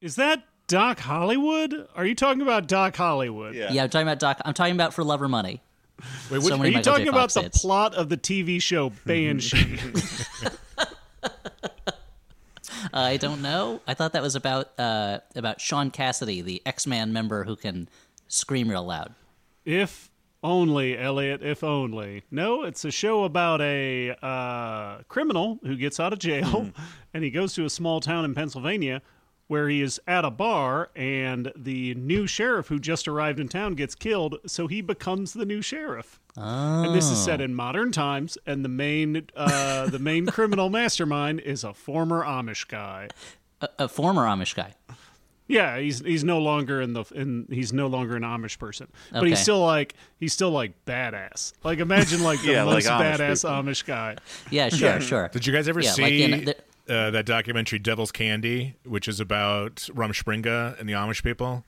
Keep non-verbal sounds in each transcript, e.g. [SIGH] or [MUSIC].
Is that Doc Hollywood? Are you talking about Doc Hollywood? Yeah. Yeah, I'm talking about Doc. I'm talking about For Love or Money. Wait, which, many are you Michael talking about Fox the plot of the TV show Banshee? [LAUGHS] I don't know. I thought that was about uh, about Sean Cassidy, the X Man member who can scream real loud. if only, Elliott, if only. No, it's a show about a uh, criminal who gets out of jail [LAUGHS] and he goes to a small town in Pennsylvania where he is at a bar and the new sheriff who just arrived in town gets killed, so he becomes the new sheriff. And this is set in modern times, and the main uh, the main [LAUGHS] criminal mastermind is a former Amish guy. A, a former Amish guy. Yeah, he's he's no longer in the in he's no longer an Amish person, but Okay. he's still like he's still like badass. Like imagine like [LAUGHS] the Yeah, like most Amish badass people. Amish guy. Yeah, sure, sure. Did you guys ever Yeah, see like in the- uh, that documentary Devil's Candy, which is about Rumspringa and the Amish people?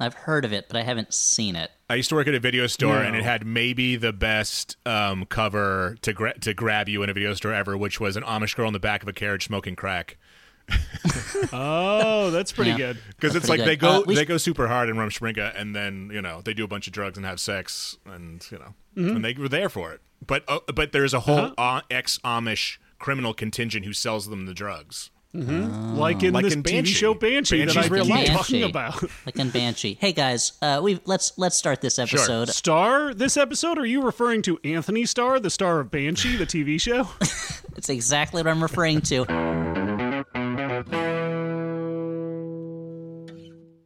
I've heard of it, but I haven't seen it. I used to work at a video store, No. and it had maybe the best um, cover to gra- to grab you in a video store ever, which was an Amish girl in the back of a carriage smoking crack. [LAUGHS] Oh, that's pretty Yeah. good. Because it's like pretty they go Uh, they sh- go super hard in Rumspringa, and then you know they do a bunch of drugs and have sex, and you know, Mm-hmm. and they were there for it. But uh, but there's a whole Uh-huh. ex Amish criminal contingent who sells them the drugs. Like in Like this in TV show Banshee that I Banshee's real keep life. talking about. [LAUGHS] Like in Banshee. Hey guys, uh, we let's let's start this episode. Star this episode? Are you referring to Antony Starr, the star of Banshee, the TV show? [LAUGHS] It's exactly what I'm referring to.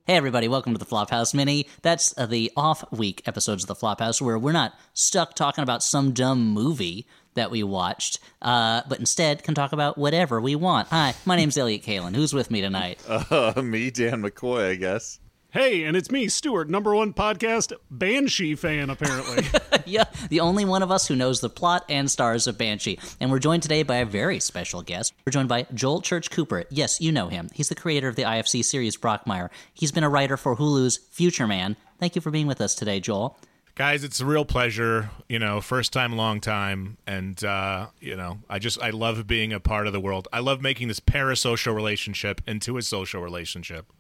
Hey everybody, welcome to the Flophouse Mini. That's uh, the off week episodes of the Flophouse where we're not stuck talking about some dumb movie that we watched, uh, but instead can talk about whatever we want. Hi, my name's Elliott Kalan. Who's with me tonight? [LAUGHS] Uh, me, Dan McCoy, I guess. hey, and it's me, Stuart, number one podcast Banshee fan, apparently. [LAUGHS] yeah, the only one of us who knows the plot and stars of Banshee. And we're joined today by a very special guest. We're joined by Joel Church Cooper. Yes, you know him. He's the creator of the IFC series Brockmire. He's been a writer for Hulu's Future Man. Thank you for being with us today, Joel. Guys, it's a real pleasure. You know, first time, long time, and uh, you know, I just I love being a part of the world. I love making this parasocial relationship into a social relationship.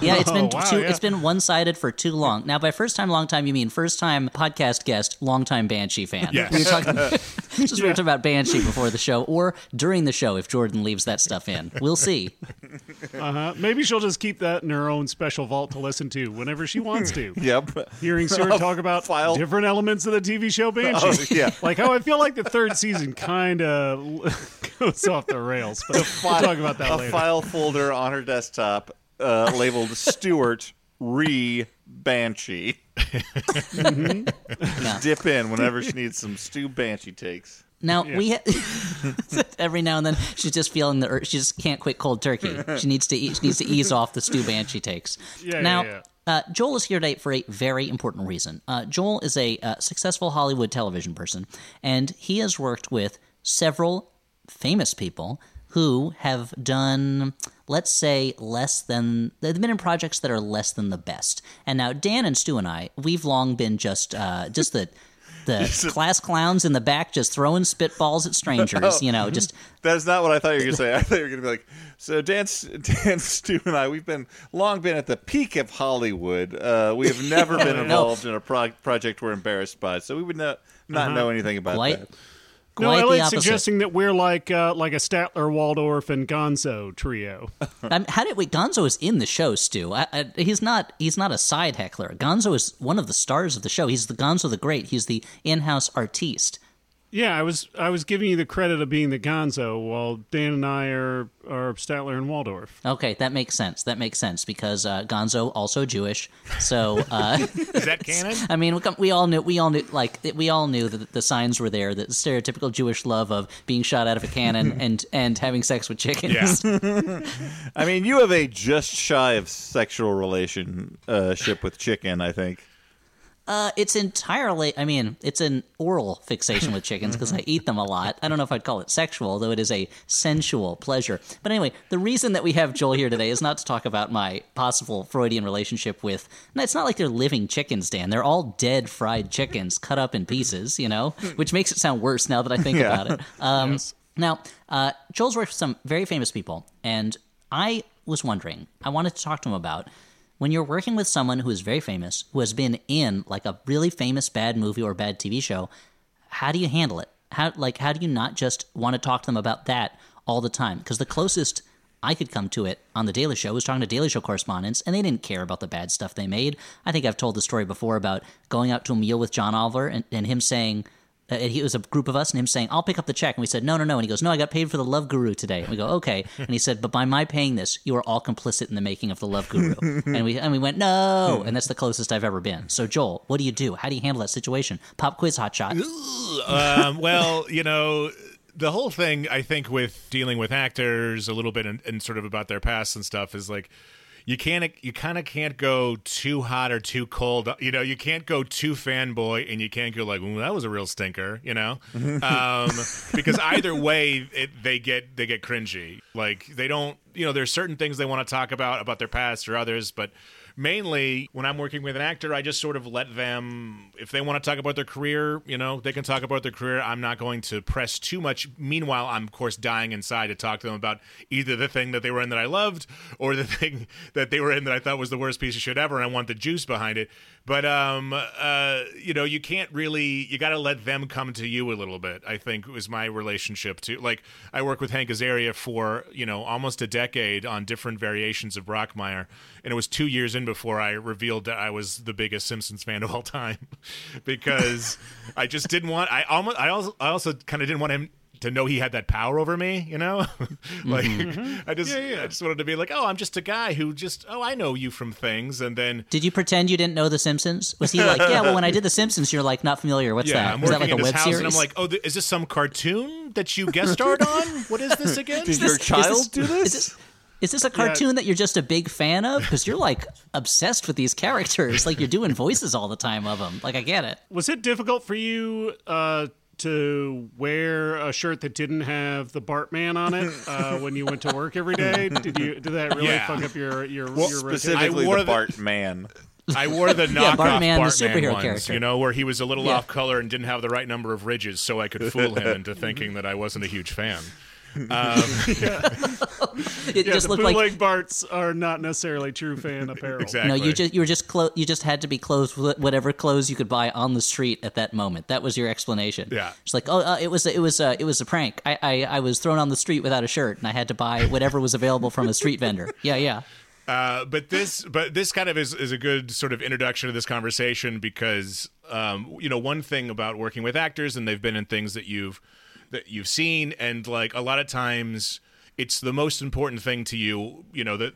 Yeah, it's been [LAUGHS] Oh, wow, too, yeah. it's been one sided for too long. Now, by first time, long time, you mean first time podcast guest, long time Banshee fan. Yes. we were talking, [LAUGHS] [LAUGHS] just we were talking about Banshee before the show, or during the show if Jordan leaves that stuff in. We'll see. Uh-huh. Maybe she'll just keep that in her own special vault to listen to whenever she wants to. Yep. Hearing Stuart talk about File- different elements of the TV show Banshee. Oh, yeah. Like how I feel like the third season kind of [LAUGHS] goes off the rails, but we'll talk about that a later. file folder on her desktop uh, labeled Stuart Re Banshee. Yeah. Dip in whenever she needs some stew Banshee takes. Now we ha- [LAUGHS] every now and then she's just feeling the ur- she just can't quit cold turkey. She needs to eat, she needs to ease off the stew banshee takes. Yeah, now. yeah, yeah. Uh, Joel is here today for a very important reason. Uh, Joel is a uh, successful Hollywood television person, and he has worked with several famous people who have done, let's say, less than. They've been in projects that are less than the best. And now Dan and Stu and I, we've long been just uh, just the the [LAUGHS] class clowns in the back, just throwing spitballs at strangers. [LAUGHS] You know, just That is not what I thought you were going to say. I thought you were going to be like, so dance, dance, [LAUGHS] Stu, and I, we've been long been at the peak of Hollywood. Uh, we have never been involved in a pro- project we're embarrassed by, so we would not not know anything about quite. that. No, I like suggesting that we're like uh, like a Statler, Waldorf, and Gonzo trio. [LAUGHS] I'm, how did wait? Gonzo is in the show, Stu. I, I, he's not. He's not a side heckler. Gonzo is one of the stars of the show. He's the Gonzo the Great. He's the in-house artiste. Yeah, I was I was giving you the credit of being the Gonzo, while Dan and I are are Statler and Waldorf. Okay, that makes sense. That makes sense because uh, Gonzo also Jewish. So uh, [LAUGHS] Is that canon? [LAUGHS] I mean, we, we all knew. We all knew. Like we all knew that the signs were there. That the stereotypical Jewish love of being shot out of a cannon [LAUGHS] and and having sex with chickens. Yeah. I mean, you have a just shy of sexual relationship with chicken, I think. Uh, it's entirely. I mean, it's an oral fixation with chickens [LAUGHS] because I eat them a lot. I don't know if I'd call it sexual, though it is a sensual pleasure. But anyway, the reason that we have Joel here today is not to talk about my possible Freudian relationship with. No, it's not like they're living chickens, Dan. They're all dead fried chickens cut up in pieces. You know, which makes it sound worse now that I think Yeah. about it. Um, Now, uh, Joel's worked with some very famous people, and I was wondering, I wanted to talk to him about when you're working with someone who is very famous, who has been in like a really famous bad movie or bad TV show, how do you handle it? How like how do you not just want to talk to them about that all the time? Because the closest I could come to it on the Daily Show was talking to Daily Show correspondents, and they didn't care about the bad stuff they made. I think I've told the story before about going out to a meal with John Oliver and, and him saying, uh, it was a group of us and him saying, I'll pick up the check. And we said, no, no, no. And he goes, no, I got paid for the Love Guru today. And we go, okay. [LAUGHS] And he said, but by my paying this, you are all complicit in the making of the Love Guru. [LAUGHS] and we and we went, no. And that's the closest I've ever been. So, Joel, what do you do? How do you handle that situation? Pop quiz, hot shot. um, well, you know, the whole thing, I think, with dealing with actors a little bit and, and sort of about their past and stuff is like, you can't you kind of can't go too hot or too cold. You know you can't go too fanboy and you can't go like Ooh, that was a real stinker you know? Um, [LAUGHS] because either way it, they get they get cringy. Like they don't you know there's certain things they want to talk about about their past or others but mainly when I'm working with an actor, I just sort of let them, if they want to talk about their career, you know, they can talk about their career. I'm not going to press too much. Meanwhile, I'm of course dying inside to talk to them about either the thing that they were in that I loved or the [LAUGHS] thing that they were in that I thought was the worst piece of shit ever. And I want the juice behind it. But um, uh, you know, you can't really. You got to let them come to you a little bit. I think was my relationship to. Like, I work with Hank Azaria for you know almost a decade on different variations of Brockmire, and it was two years in before I revealed that I was the biggest Simpsons fan of all time, [LAUGHS] because I just didn't want. I almost. I also. I also kind of didn't want him to know he had that power over me, you know? [LAUGHS] like mm-hmm. I just yeah, yeah. I just wanted to be like, "Oh, I'm just a guy who just oh, I know you from things." And then Did you pretend you didn't know the Simpsons? Was he like, "Yeah, well, when I did the Simpsons, you're like not familiar. What's yeah, that? I'm Is that like a web series?" and I'm like, "Oh, th- is this some cartoon that you guest starred on? What is this [LAUGHS] again?" Did your child do Is this? This, is this a cartoon that you're just a big fan of? Because you're like obsessed with these characters. Like you're doing voices all the time of them. Like I get it. Was it difficult for you uh, to wear a shirt that didn't have the Bartman on it uh, when you went to work every day? Did you did that really Yeah. fuck up your your, Well, your rotation? specifically I wore the the- Bart man. I wore the [LAUGHS] knockoff Bartman, Bartman, the superhero ones, character. you know, where he was a little Yeah. off color and didn't have the right number of ridges, so I could fool him into thinking that I wasn't a huge fan. Um, [LAUGHS] It yeah, just the looked bootleg like Barts are not necessarily true fan apparel. exactly. no. You just you were just clo- you just had to be clothes with whatever clothes you could buy on the street at that moment. That was your explanation. Yeah. It's like oh, uh, it was it was uh, it was a prank. I, I I was thrown on the street without a shirt and I had to buy whatever was available from a street vendor. Yeah, yeah. Uh, but this, but this kind of is, is a good sort of introduction to this conversation because, um, you know, one thing about working with actors and they've been in things that you've that you've seen, and like a lot of times, it's the most important thing to you, you know, that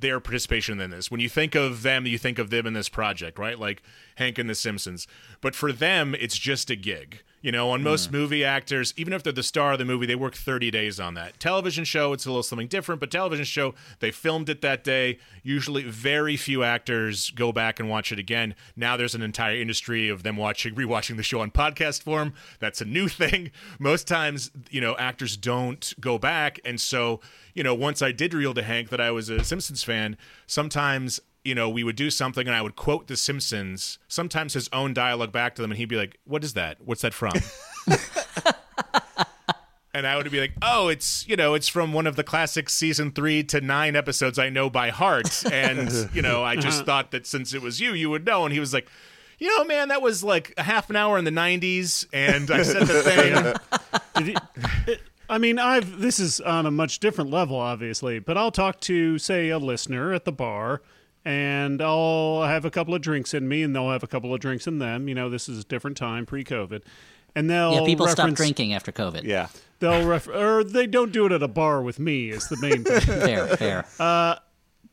their participation in this. When you think of them, you think of them in this project, right? Like Hank and The Simpsons. But for them, it's just a gig. You know, on most hmm. movie actors, even if they're the star of the movie, they work 30 days on that. Television show, it's a little something different, but television show, they filmed it that day. Usually, very few actors go back and watch it again. Now there's an entire industry of them watching, rewatching the show on podcast form. That's a new [LAUGHS] thing. Most times, you know, actors don't go back. And so, you know, once I did reveal to Hank that I was a Simpsons fan, sometimes you know, we would do something and I would quote The Simpsons, sometimes his own dialogue back to them, and he'd be like, What is that? What's that from? [LAUGHS] and I would be like, Oh, it's, you know, it's from one of the classic season three to nine episodes I know by heart. And, [LAUGHS] you know, I just uh-huh. thought that since it was you, you would know. And he was like, you know, man, that was like a half an hour in the 90s. And I said the [LAUGHS] thing. Did he- I mean, I've this is on a much different level, obviously, but I'll talk to, say, a listener at the bar, and I'll have a couple of drinks in me, and they'll have a couple of drinks in them. You know, this is a different time, pre-COVID, and they'll Yeah, people stopped reference, drinking after COVID. Yeah. They'll ref- or they don't do it at a bar with me. Is the main thing. [LAUGHS] Fair, fair. Uh,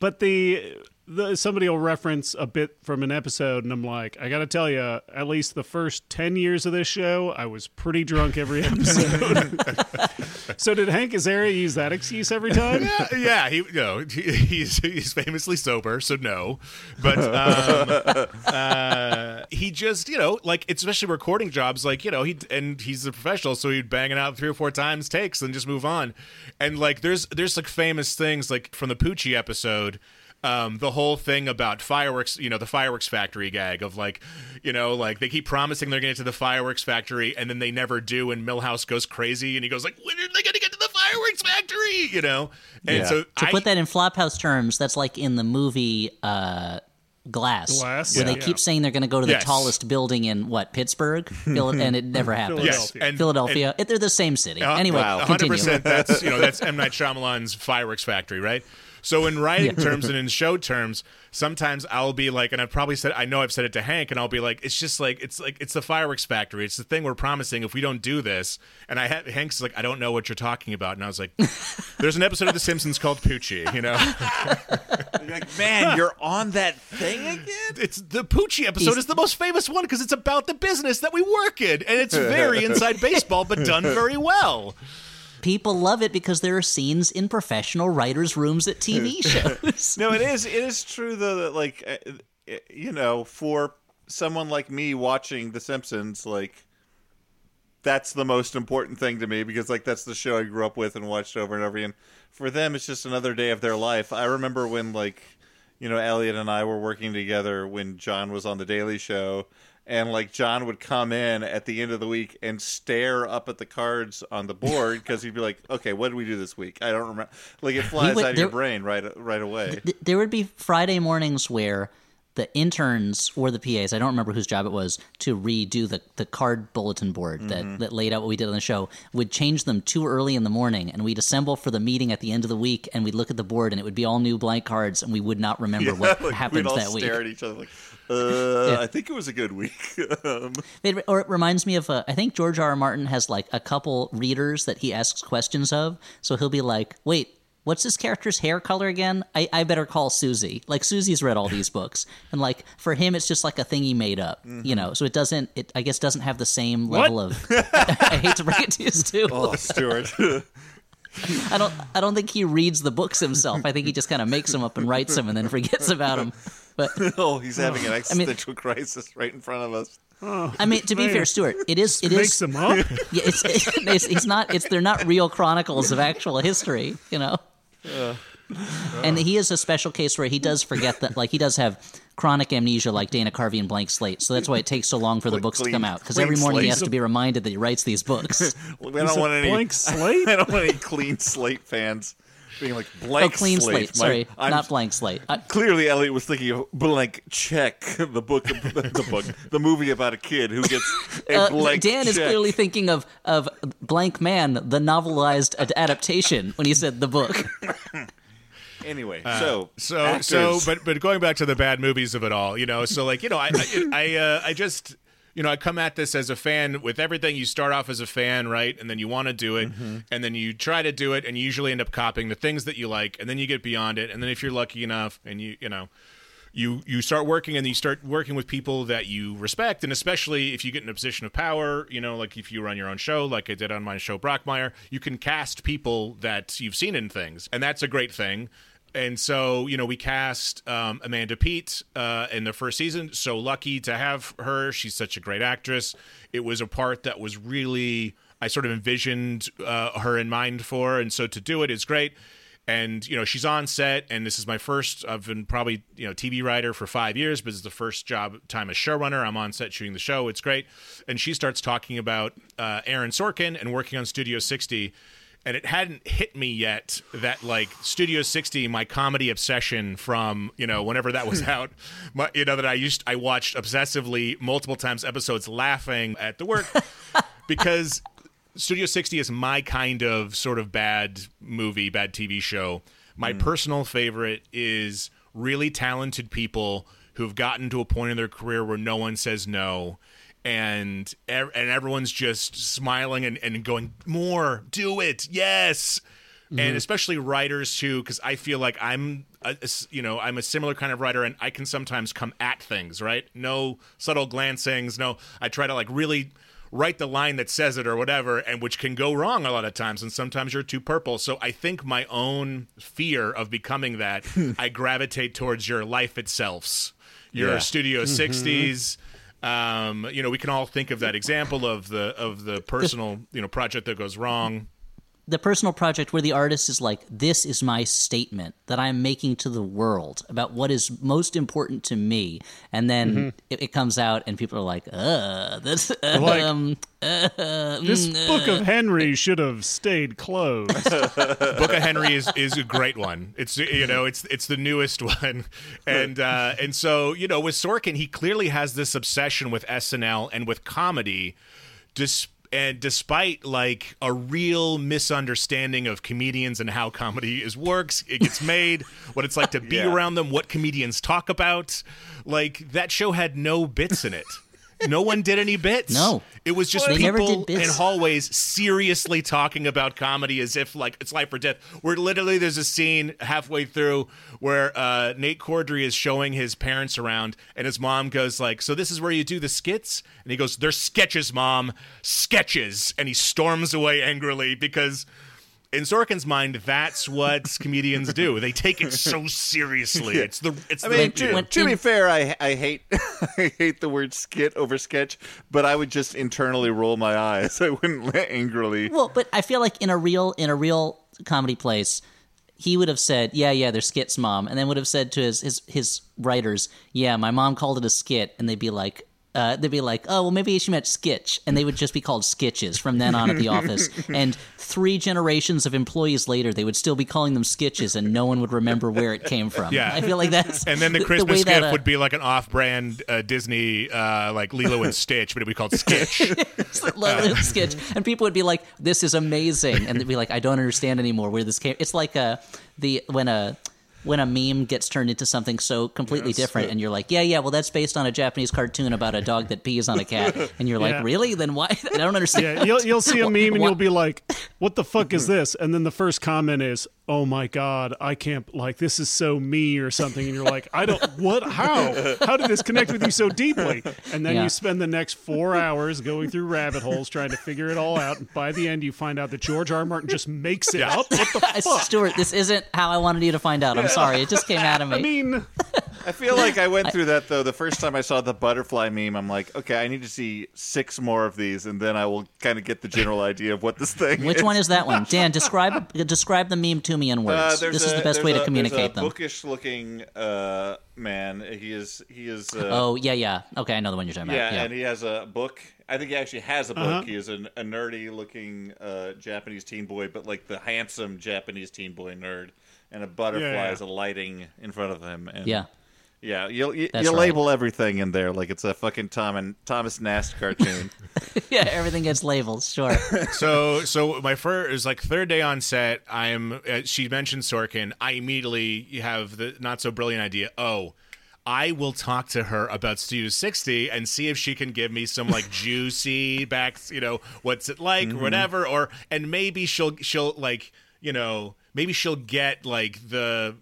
but the, the somebody will reference a bit from an episode and i'm like i gotta tell you at least the first 10 years of this show i was pretty drunk every [LAUGHS] episode [LAUGHS] so did hank azaria use that excuse every time yeah, yeah he you know he, he's he's famously sober, so no. But um, [LAUGHS] uh, he just you know like especially recording jobs like you know he and he's a professional, so he'd bang it out three or four times takes and just move on. And like there's there's like famous things like from the Poochie episode. Um, the whole thing about fireworks, you know, the fireworks factory gag of like, you know, like they keep promising they're going to get to the fireworks factory and then they never do, and Milhouse goes crazy and he goes like, when are they going to get to the fireworks? fireworks factory, you know. And Yeah. so To I, put that in Flophouse terms, that's like in the movie uh, Glass, Glass, where they yeah. keep saying they're going to go to the Yes. tallest building in what Pittsburgh, Phil- and it never [LAUGHS] happens. yes, Philadelphia. and Philadelphia, It- they're the same city. Uh, anyway, wow. hundred continue. percent. That's you know that's M Night Shyamalan's fireworks factory, right? So in writing terms and in show terms, sometimes I'll be like, and I've probably said, I know I've said it to Hank, and I'll be like, it's just like it's like it's the fireworks factory. It's the thing we're promising if we don't do this. And I had Hank's like, I don't know what you're talking about, and I was like, [LAUGHS] there's an episode of The Simpsons called Poochie, you know. [LAUGHS] You're like, man, you're on that thing again. It's the Poochie episode He's- is the most famous one because it's about the business that we work in, and it's very [LAUGHS] inside baseball, but done very well. People love it because there are scenes in professional writers' rooms at TV [LAUGHS] shows. No, it is. It is true though that like, uh, uh, you know, for someone like me watching The Simpsons, like. That's the most important thing to me because, like, that's the show I grew up with and watched over and over again. For them, it's just another day of their life. I remember when, like, you know, Elliott and I were working together when John was on The Daily Show, and like John would come in at the end of the week and stare up at the cards on the board [LAUGHS] because he'd be like, "Okay, what did we do this week? I don't remember." Like it flies would- out of your brain right right away. Th- there would be Friday mornings where the interns or the PAs, I don't remember whose job it was, to redo the, the card bulletin board that, mm-hmm. that laid out what we did on the show, would change them too early in the morning, and we'd assemble for the meeting at the end of the week, and we'd look at the board, and it would be all new blank cards, and we would not remember [LAUGHS] what like, happened we'd all that week. stare at each other like, uh, I think it was a good week. [LAUGHS] um, It, or it reminds me of, uh, I think George R. R. Martin has like a couple readers that he asks questions of. So he'll be like, wait, what's this character's hair color again? I, I better call Susie. Like, Susie's read all these [LAUGHS] books. And like, for him, it's just like a thing he made up, you know? So it doesn't, it, I guess, doesn't have the same level of, [LAUGHS] I hate to break it to you, Stu. oh, Stuart. I don't, I don't think he reads the books himself. I think he just kind of makes them up and writes them and then forgets about them. But [LAUGHS] oh, he's having an existential crisis right in front of us. I mean, to be Man. fair, Stuart, it is, it Makes is, them up. [LAUGHS] Yeah, it's, it's it's not it's they're not real chronicles of actual history, you know. Uh, and uh. he is a special case where he does forget that, like he does have chronic amnesia, like Dana Carvey and Blank Slate. So that's why it takes so long for the Like books to come out because every morning he has to be reminded that he writes these books. [LAUGHS] We don't want any blank slate? I don't want any clean slate fans being like blank oh, clean slate. My- Sorry, I'm- not blank slate. I, Clearly, Elliott was thinking of blank check, the book, [LAUGHS] the book, the movie about a kid who gets a uh, blank Dan check. is clearly thinking of of Blank Man, the novelized adaptation, when he said the book. [LAUGHS] Anyway, so So actors. so but but going back to the bad movies of it all, you know, so like, you know, I I I, uh, I just you know, I come at this as a fan with everything. You start off as a fan, right? And then you want to do it, mm-hmm. and then you try to do it, and you usually end up copying the things that you like, and then you get beyond it, and then if you're lucky enough, and you you know, you you start working and you start working with people that you respect. And especially if you get in a position of power you know like if you run your own show like i did on my show Brockmire you can cast people that you've seen in things. And that's a great thing and so you know we cast um, amanda Peet uh, in the first season. So lucky to have her. She's such a great actress. It was a part that was really i sort of envisioned uh, her in mind for. And so to do it is great. And you know she's on set and this is my first. I've been probably you know tv writer for five years but it's the first job time as showrunner. I'm on set shooting the show. It's great. And she starts talking about uh, aaron sorkin and working on studio 60 and it hadn't hit me yet that like studio 60 my comedy obsession from you know whenever that was [LAUGHS] out my, you know that i used i watched obsessively multiple times episodes laughing at the work [LAUGHS] because Studio 60 is my kind of sort of bad movie, bad TV show. My mm. personal favorite is really talented people who've gotten to a point in their career where no one says no. And and everyone's just smiling and, and going, more, do it, yes. And mm-hmm. especially writers too, because I feel like I'm, a, a you know, I'm a similar kind of writer, and I can sometimes come at things, right? No subtle glancings, no. I try to like really write the line that says it or whatever, and which can go wrong a lot of times, and sometimes you're too purple. So I think my own fear of becoming that, [LAUGHS] I gravitate towards your life itself's, your Yeah. Studio mm-hmm. 60s. Um, you know, we can all think of that example of the of the personal, you know, project that goes wrong. The personal project where the artist is like, "This is my statement that I'm making to the world about what is most important to me," and then Mm-hmm. it, it comes out, and people are like, "Uh, [LAUGHS] this, Like, um, this book of Henry should have stayed closed. [LAUGHS] Book of Henry is, is a great one. It's you know it's it's the newest [LAUGHS] one, and uh, and so you know with Sorkin he clearly has this obsession with SNL and with comedy, dis- and despite like a real misunderstanding of comedians and how comedy is works, it gets made, [LAUGHS] what it's like to be Yeah. around them, what comedians talk about, like that show had no bits in it. No one did any bits. No. it was just They people in hallways seriously talking about comedy as if like it's life or death. Where literally there's a scene halfway through where uh, Nate Corddry is showing his parents around, and his mom goes like, "So this is where you do the skits?" And he goes, "They're sketches, mom, sketches," and he storms away angrily because. In Sorkin's mind, that's what [LAUGHS] comedians do. They take it so seriously. It's the it's I the mean, to, when- to be fair, I I hate [LAUGHS] I hate the word skit over sketch, but I would just internally roll my eyes. [LAUGHS] I wouldn't let angrily. Well, but I feel like in a real in a real comedy place, he would have said, "Yeah, yeah, they're skits, mom," and then would have said to his his his writers, "Yeah, my mom called it a skit," and they'd be like. Uh, they'd be like, "Oh, well, maybe she meant skitch," and they would just be called skitches from then on at the office. [LAUGHS] And three generations of employees later, they would still be calling them skitches, and no one would remember where it came from. Yeah. I feel like that's And then the Christmas that, gift uh, would be like an off-brand uh, Disney, uh, like Lilo and [LAUGHS] Stitch, but it'd be called Skitch. [LAUGHS] little sketch, and people would be like, "This is amazing," and they'd be like, "I don't understand anymore where this came." It's like a the when a when a meme gets turned into something so completely different, and you're like, "Yeah, yeah, well, that's based on a Japanese cartoon about a dog that pees on a cat," [LAUGHS] and you're like, Yeah. "Really? Then why?" [LAUGHS] I don't understand. Yeah, you'll you'll see a [LAUGHS] meme and you'll be like, "What the fuck is this?" And then the first comment is, "Oh my god, I can't like this is so me or something." And you're like, "I don't what how? How did this connect with you so deeply?" And then Yeah. you spend the next 4 hours going through rabbit holes trying to figure it all out. And by the end you find out that George R. R. Martin just makes it up. What the I- [LAUGHS] fuck? Stuart, this isn't how I wanted you to find out. I'm sorry, it just came out of me. [LAUGHS] I mean, I feel like I went through that though. The first time I saw the butterfly meme, I'm like, okay, I need to see six more of these, and then I will kind of get the general idea of what this thing. Which one is that one? Dan, [LAUGHS] describe describe the meme to me in Uh, words. there's this is the best way a- to communicate there's a them. Bookish-looking uh, man. He is. He is. Uh, Oh yeah, yeah. Okay, I know the one you're talking yeah, about. Yeah, and he has a book. I think he actually has a book. Uh-huh. He is an, a nerdy-looking uh, Japanese teen boy, but like the handsome Japanese teen boy nerd, and a butterfly Yeah, yeah. is alighting in front of him. And yeah. Yeah. You you, you right. label everything in there like it's a fucking Tom and Thomas Nast cartoon. [LAUGHS] yeah. Everything gets labeled. Sure. [LAUGHS] so, so my first is like third day on set. I'm. Uh, she mentioned Sorkin. I immediately have the not so brilliant idea. Oh. I will talk to her about Studio 60 and see if she can give me some like [LAUGHS] juicy backs, you know, what's it like or whatever or and maybe she'll she'll like, you know, maybe she'll get like the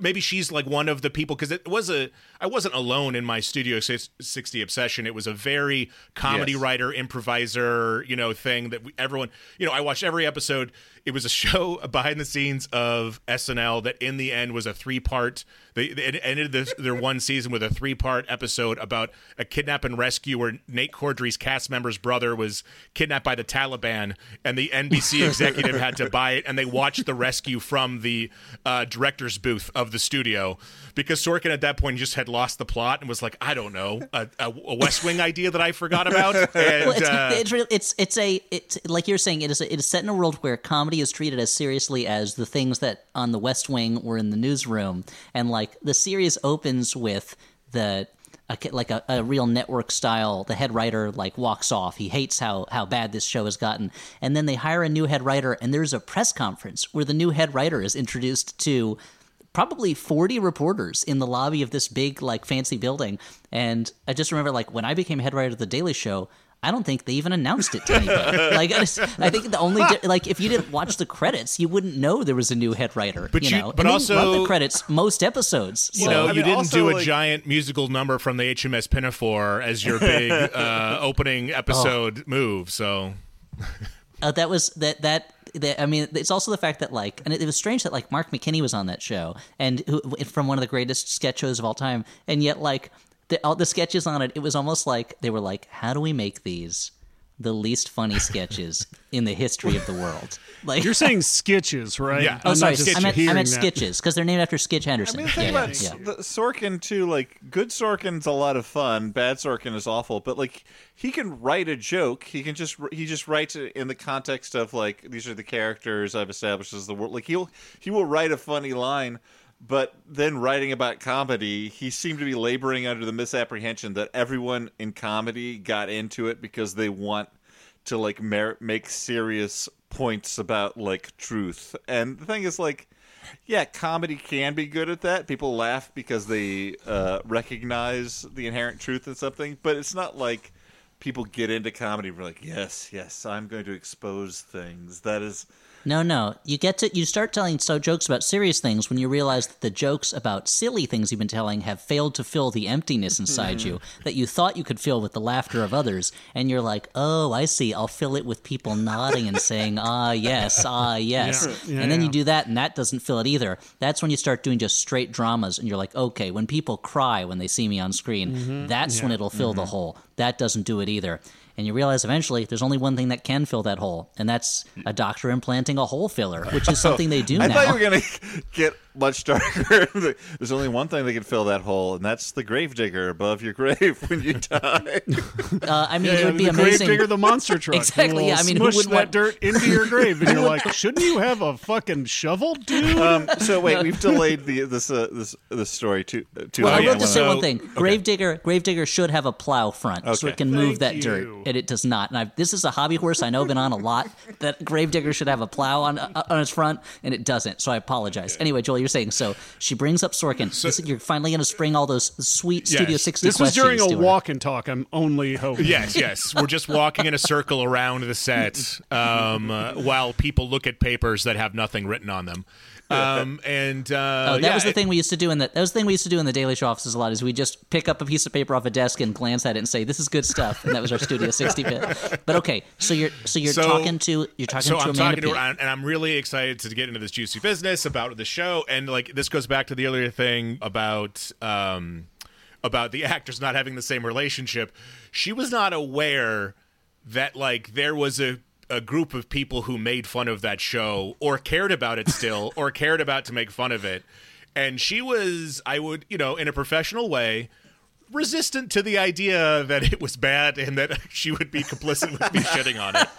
maybe she's like one of the people because it was a I wasn't alone in my Studio 60 obsession. It was a very comedy Yes. writer, improviser, you know, thing that we, everyone, you know, I watched every episode. It was a [LAUGHS] show behind the scenes of SNL that in the end was a three part. They, they ended this, their [LAUGHS] one season with a three part episode about a kidnap and rescue where Nate Corddry's cast member's brother was kidnapped by the Taliban, and the NBC [LAUGHS] executive had to buy it, and they watched the rescue from the uh, director's booth of the studio because Sorkin at that point just had lost the plot and was like, I don't know, a, a, a West Wing idea that I forgot about. And, [LAUGHS] well, it's, uh, it's. It's it's a it's like you're saying. It is a, it is set in a world where comedy is treated as seriously as the things that on the West Wing were in the newsroom, and like the series opens with the. A, like a, a real network style the head writer like walks off he hates how how bad this show has gotten and then they hire a new head writer and there's a press conference where the new head writer is introduced to probably 40 reporters in the lobby of this big like fancy building and i just remember like when i became head writer of the daily show i don't think they even announced it to anybody [LAUGHS] like I, just, I think the only di- like if you didn't watch the credits you wouldn't know there was a new head writer But you you- know but and they also- run the credits most episodes you so- know, I you mean, didn't also, do a like- giant musical number from the HMS Pinafore as your big [LAUGHS] uh, opening episode move. So Uh, that was that that. That- I mean, it's also the fact that like, and it, it was strange that like Mark McKinney was on that show, and who, from one of the greatest sketch shows of all time, and yet like the all the sketches on it, it was almost like they were like, how do we make these the least funny sketches in the history of the world. [LAUGHS] Like You're saying sketches, right? Yeah. Oh, I'm sorry. not I meant, I meant that. sketches because they're named after Skitch Henderson. I mean, the thing yeah, about yeah, yeah. the Sorkin too, like good Sorkin's a lot of fun. Bad Sorkin is awful, but like he can write a joke. He can just he just writes it in the context of like these are the characters I've established as the world. Like he'll he will write a funny line, but then writing about comedy, he seemed to be laboring under the misapprehension that everyone in comedy got into it because they want to like mer- make serious points about like truth. And the thing is like yeah, comedy can be good at that. People laugh because they uh, recognize the inherent truth in something, but it's not like people get into comedy and we're like, yes, yes, I'm going to expose things. That is, No, no. You get to you start telling so jokes about serious things when you realize that the jokes about silly things you've been telling have failed to fill the emptiness inside you that you thought you could fill with the laughter of others, and you're like, "Oh, I see. I'll fill it with people nodding and saying, [LAUGHS] "Ah, yes, ah, yes." Yeah, yeah, and then you do that and that doesn't fill it either. That's when you start doing just straight dramas and you're like, "Okay, when people cry when they see me on screen, Mm-hmm. that's when it'll fill the hole." That doesn't do it either. And you realize eventually there's only one thing that can fill that hole, and that's a doctor implanting a hole filler, which is [LAUGHS] oh, something they do I now. thought you were going [LAUGHS] to get much darker. [LAUGHS] There's only one thing that can fill that hole, and that's the gravedigger above your grave when you [LAUGHS] die. Uh, I mean, Yeah, it would be the amazing. Gravedigger, the monster [LAUGHS] truck. Exactly, yeah, I mean, who smush wouldn't that want- dirt into your grave, and you're like, shouldn't you have a fucking shovel, dude? um, so wait, we've delayed the this uh, this this story too. uh, too Well, I long. will wanna- just say one thing: Gravedigger, Gravedigger should have a plow front, so it can move Thank that you. dirt, and it does not. And I, this is a hobby horse I know been on a lot. That Gravedigger should have a plow on uh, on its front, and it doesn't. So I apologize. Anyway, Joel, you're saying so. She brings up Sorkin. This- you're finally going to spring all those sweet Studio Yes. 60 this was during a walk and talk. I'm only hoping. Yes, yes. We're just walking in a circle around the set um, uh, while people look at papers that have nothing written on them. Um, and uh, Oh, that yeah, was the it- thing we used to do in the that was the thing we used to do in the Daily Show offices a lot. Is we just pick up a piece of paper off a desk and glance at it and say, "This is good stuff," and that was our Studio 60 bit. But okay, so you're so you're So- talking to you're talking so to I'm Amanda talking to her, and I'm really excited to get into this juicy business about the show. And like this goes back to the earlier thing about um, about the actors not having the same relationship. She was not aware that like there was a a group of people who made fun of that show or cared about it still [LAUGHS] or cared about to make fun of it. And she was, I would, you know, in a professional way, resistant to the idea that it was bad and that [LAUGHS] she would be complicit with me shitting on it. [LAUGHS]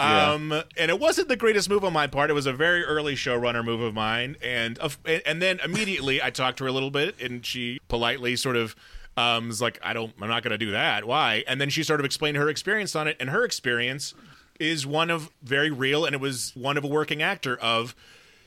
Um, and it wasn't the greatest move on my part. It was a very early showrunner move of mine, and of, and then immediately I talked to her a little bit, and she politely sort of um was like, "I don't, I'm not going to do that. Why?" And then she sort of explained her experience on it, and her experience is one of very real, and it was one of a working actor of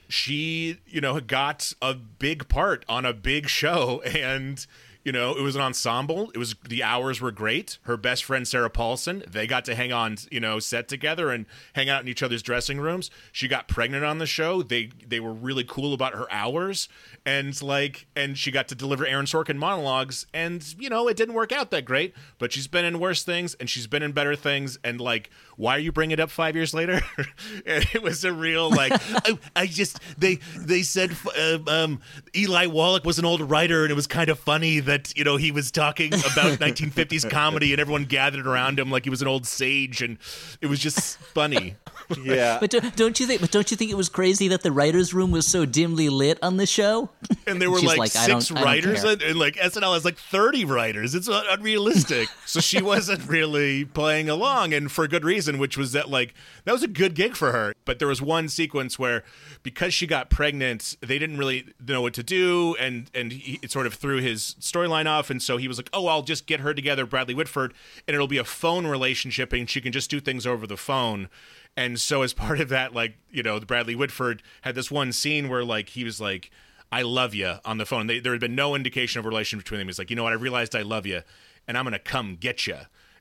she, you know, got a big part on a big show [LAUGHS] and you know, it was an ensemble. It was the hours were great. Her best friend Sarah Paulson, they got to hang on, you know, set together and hang out in each other's dressing rooms. She got pregnant on the show. They they were really cool about her hours and like and she got to deliver Aaron Sorkin monologues and you know, it didn't work out that great, but she's been in worse things and she's been in better things and like why are you bringing it up 5 years later? [LAUGHS] and it was a real like [LAUGHS] I, I just they they said uh, um Eli Wallach was an old writer and it was kind of funny that you know he was talking about [LAUGHS] 1950s comedy and everyone gathered around him like he was an old sage and it was just funny. yeah. But do, don't you think? But don't you think it was crazy that the writers' room was so dimly lit on the show? And there were like, like, six don't- I don't writers, and, and like SNL has like 30 writers. It's unrealistic. so she wasn't really playing along, and for good reason, which was that like that was a good gig for her. But there was one sequence where because she got pregnant, they didn't really know what to do, and and he it sort of threw his storyline off, and so he was like, oh, I'll just get her together, Bradley Whitford, and it'll be a phone relationship, and she can just do things over the phone. And so as part of that, like, you know, Bradley Whitford had this one scene where like he was like, I love you on the phone. They, there had been no indication of a relation between them. He's like, you know what? I realized I love you and I'm to come get you.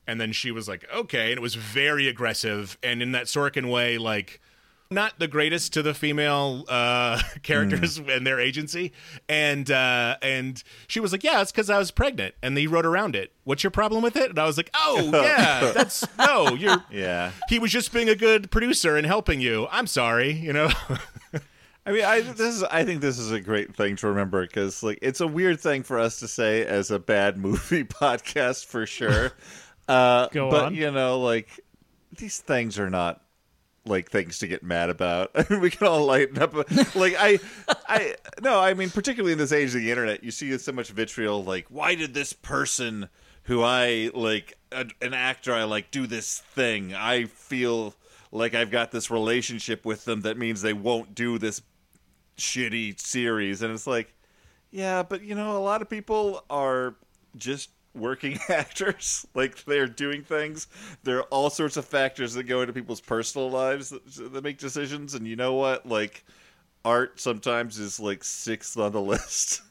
And then she was like, okay. And it was very aggressive. And in that Sorkin way, like, not the greatest to the female uh, [LAUGHS] characters and their agency, and uh, and she was like, "Yeah, it's because I was pregnant," and he wrote around it. What's your problem with it? And I was like, "Oh [LAUGHS] yeah, that's no, you're [LAUGHS] Yeah. he was just being a good producer and helping you. I'm sorry, you know. I mean, I this is I think this is a great thing to remember because like it's a weird thing for us to say as a bad movie podcast for sure. Uh, Go but on. you know, like these things are not like things to get mad about. I [LAUGHS] mean, we can all lighten up. [LAUGHS] Like I, I no, I mean, particularly in this age of the internet, you see so much vitriol. Like, why did this person who I like, a, an actor I like, do this thing? I feel like I've got this relationship with them that means they won't do this shitty series, and it's like, yeah, but you know, a lot of people are just working [LAUGHS] actors. Like they're doing things. There are all sorts of factors that go into people's personal lives that, that make decisions. And you know what? Like art sometimes is like sixth on the [LAUGHS] list.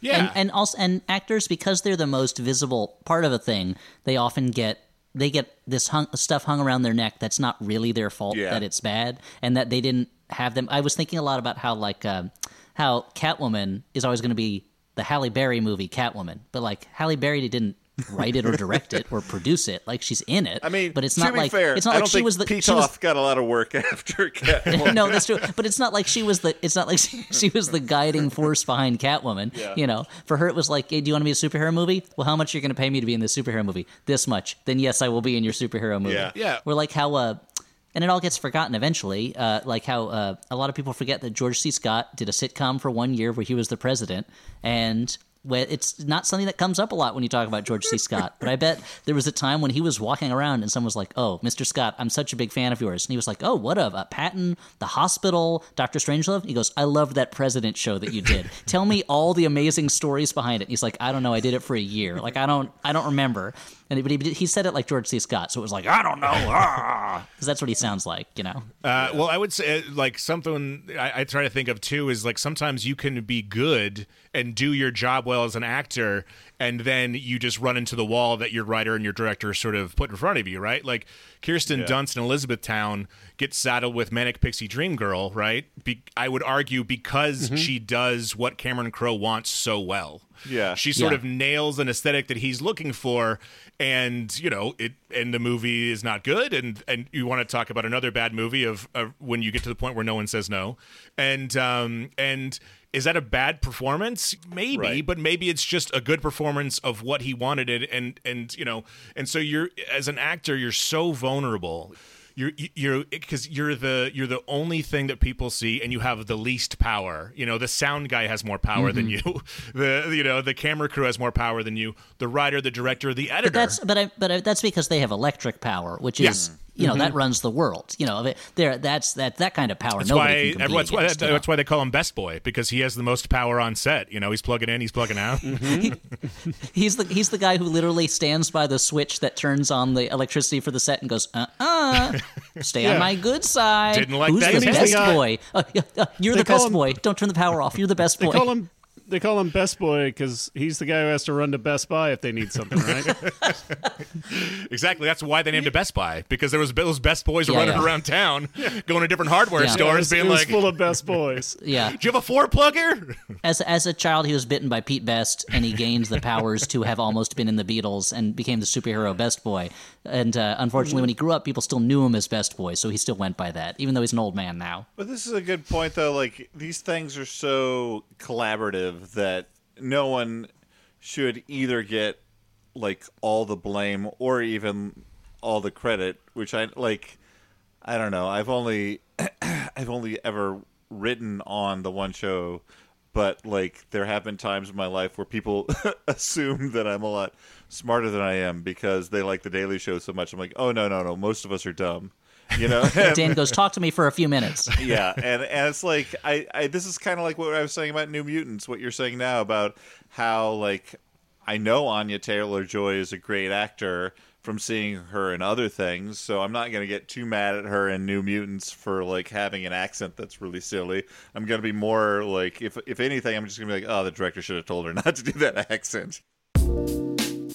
Yeah. and, and also and actors because they're the most visible part of a thing they often get they get this hung, stuff hung around their neck that's not really their fault Yeah. that it's bad and that they didn't have them i was thinking a lot about how like um, how catwoman is always going to be the halle berry movie catwoman but like halle berry didn't write it or direct it or produce it like she's in it I mean, but it's to not be like fair, it's not I like she was the Pete she Hoff got a lot of work [LAUGHS] after Catwoman. [LAUGHS] no, that's true. But it's not like she was the. It's not like [LAUGHS] she, she was the guiding force behind Catwoman. Yeah. You know, for her it was like, hey, do you want to be a superhero movie? Well, how much are you going to pay me to be in this superhero movie? This much. Then yes, I will be in your superhero movie. Yeah. Yeah. We're like how. uh and it all gets forgotten eventually. Uh, like how uh, a lot of people forget that George C. Scott did a sitcom for one year where he was the president, and it's not something that comes up a lot when you talk about George C. Scott. But I bet there was a time when he was walking around and someone was like, "Oh, Mr. Scott, I'm such a big fan of yours," and he was like, "Oh, what of uh, Patton, The Hospital, Doctor Strangelove?" He goes, "I loved that President show that you did. Tell me all the amazing stories behind it." And he's like, "I don't know. I did it for a year. Like I don't, I don't remember." And he, but he, he said it like George C. Scott, so it was like, "I don't know," [LAUGHS] [LAUGHS] because that's what he sounds like, you know. Uh, well, I would say uh, like something I, I try to think of too is like sometimes you can be good and do your job well as an actor, and then you just run into the wall that your writer and your director sort of put in front of you, right? Like Kirsten Dunst in Elizabethtown gets saddled with Manic Pixie Dream Girl, right? Be- I would argue because she does what Cameron Crowe wants so well. Yeah. she sort Yeah. of nails an aesthetic that he's looking for and you know it and the movie is not good and and you want to talk about another bad movie of, of when you get to the point where no one says no and um and is that a bad performance? Maybe Right. but maybe it's just a good performance of what he wanted it. And and you know and so you're as an actor you're so vulnerable. You're you're because you're the you're the only thing that people see and you have the least power. You know the sound guy has more power than mm-hmm. you. [LAUGHS] The you know the camera crew has more power than you. The writer the director the editor But that's but I, but I, that's because they have electric power, which is you know that runs the world. You know, there that's that that kind of power. that's why can compete everyone's why, against, you know? that's why they call him best boy because he has the most power on set you know he's plugging in he's plugging out [LAUGHS] He's the he's the guy who literally stands by the switch that turns on the electricity for the set and goes, uh uh [LAUGHS] stay on my good side. Didn't like Who's that the test. best Guy- boy? Uh, yeah, uh, you're They the best him- boy. Don't turn the power off. You're the best They boy. call him they call him Best Boy because he's the guy who has to run to Best Buy if they need something, right? [LAUGHS] exactly that's why they named it best buy because there was those best boys Yeah, running yeah. around town [LAUGHS] going to different hardware Yeah. it stores was, being it was like full of Best [LAUGHS] Boys. yeah. do you have a four plugger As as a child, he was bitten by Pete Best, and he gained the powers to have almost been in the Beatles and became the superhero Best Boy. And uh, unfortunately, when he grew up, people still knew him as Best Boy, so he still went by that, even though he's an old man now. But this is a good point, though. Like these things are so collaborative that no one should either get like all the blame or even all the credit. Which I like. I don't know. I've only [CLEARS THROAT] I've only ever written on the one show, but like there have been times in my life where people [LAUGHS] assume that I'm a lot smarter than I am because they like the Daily Show so much. I'm like, oh no no no, most of us are dumb. You know, [LAUGHS] Dan [LAUGHS] goes, "Talk to me for a few minutes." yeah, and and it's like I, I this is kind of like what I was saying about New Mutants. What you're saying now about how like I know Anya Taylor Joy is a great actor from seeing her in other things, so I'm not going to get too mad at her in New Mutants for like having an accent that's really silly. I'm going to be more like if if anything, I'm just going to be like, oh, the director should have told her not to do that [LAUGHS] accent.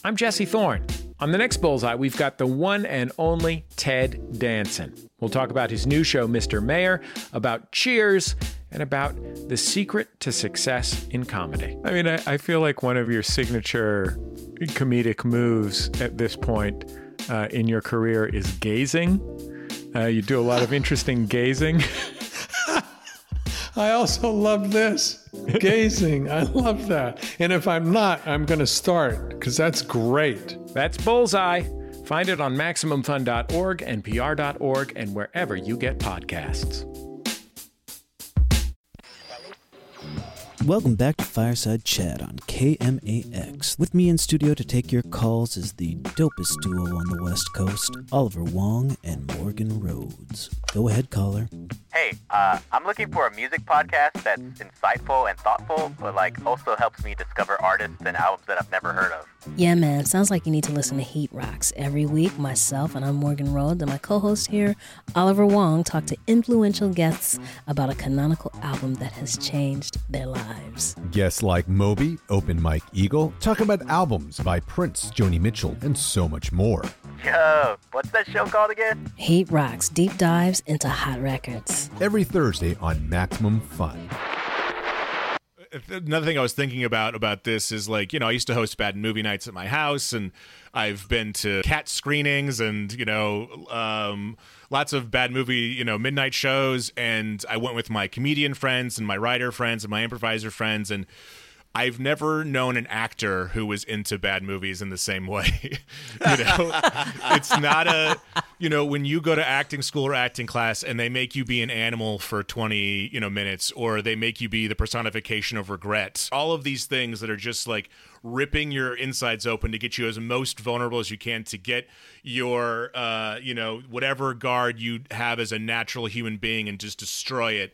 I'm Jesse Thorn. On the next Bullseye, we've got the one and only Ted Danson. We'll talk about his new show, Mr. Mayor, about Cheers, and about the secret to success in comedy. I mean, I, I feel like one of your signature comedic moves at this point uh, in your career is gazing. Uh, you do a lot of interesting gazing. [LAUGHS] I also love this gazing. I love that. And if I'm not, I'm going to start because that's great. That's Bullseye. Find it on MaximumFun.org, NPR.org, and wherever you get podcasts. Welcome back to Fireside Chat on KMAX. With me in studio to take your calls is the dopest duo on the West Coast, Oliver Wang and Morgan Rhodes. Go ahead, caller. Hey, uh, I'm looking for a music podcast that's insightful and thoughtful, but like also helps me discover artists and albums that I've never heard of. Yeah, man. Sounds like you need to listen to Heat Rocks every week. Myself and I'm Morgan Rhodes, and my co-host here, Oliver Wang, talk to influential guests about a canonical album that has changed their lives. Guests like Moby, Open Mike Eagle, talk about albums by Prince, Joni Mitchell, and so much more. Yo, what's that show called again? Heat Rocks deep dives into hot records. Every Thursday on Maximum Fun. another thing I was thinking about about this is like you know I used to host bad movie nights at my house, and I've been to cat screenings and you know um, lots of bad movie you know midnight shows, and I went with my comedian friends and my writer friends and my improviser friends, and I've never known an actor who was into bad movies in the same way. [LAUGHS] you know, it's not a, you know, when you go to acting school or acting class and they make you be an animal for 20, you know, minutes or they make you be the personification of regret. All of these things that are just like ripping your insides open to get you as most vulnerable as you can to get your uh, you know, whatever guard you have as a natural human being and just destroy it.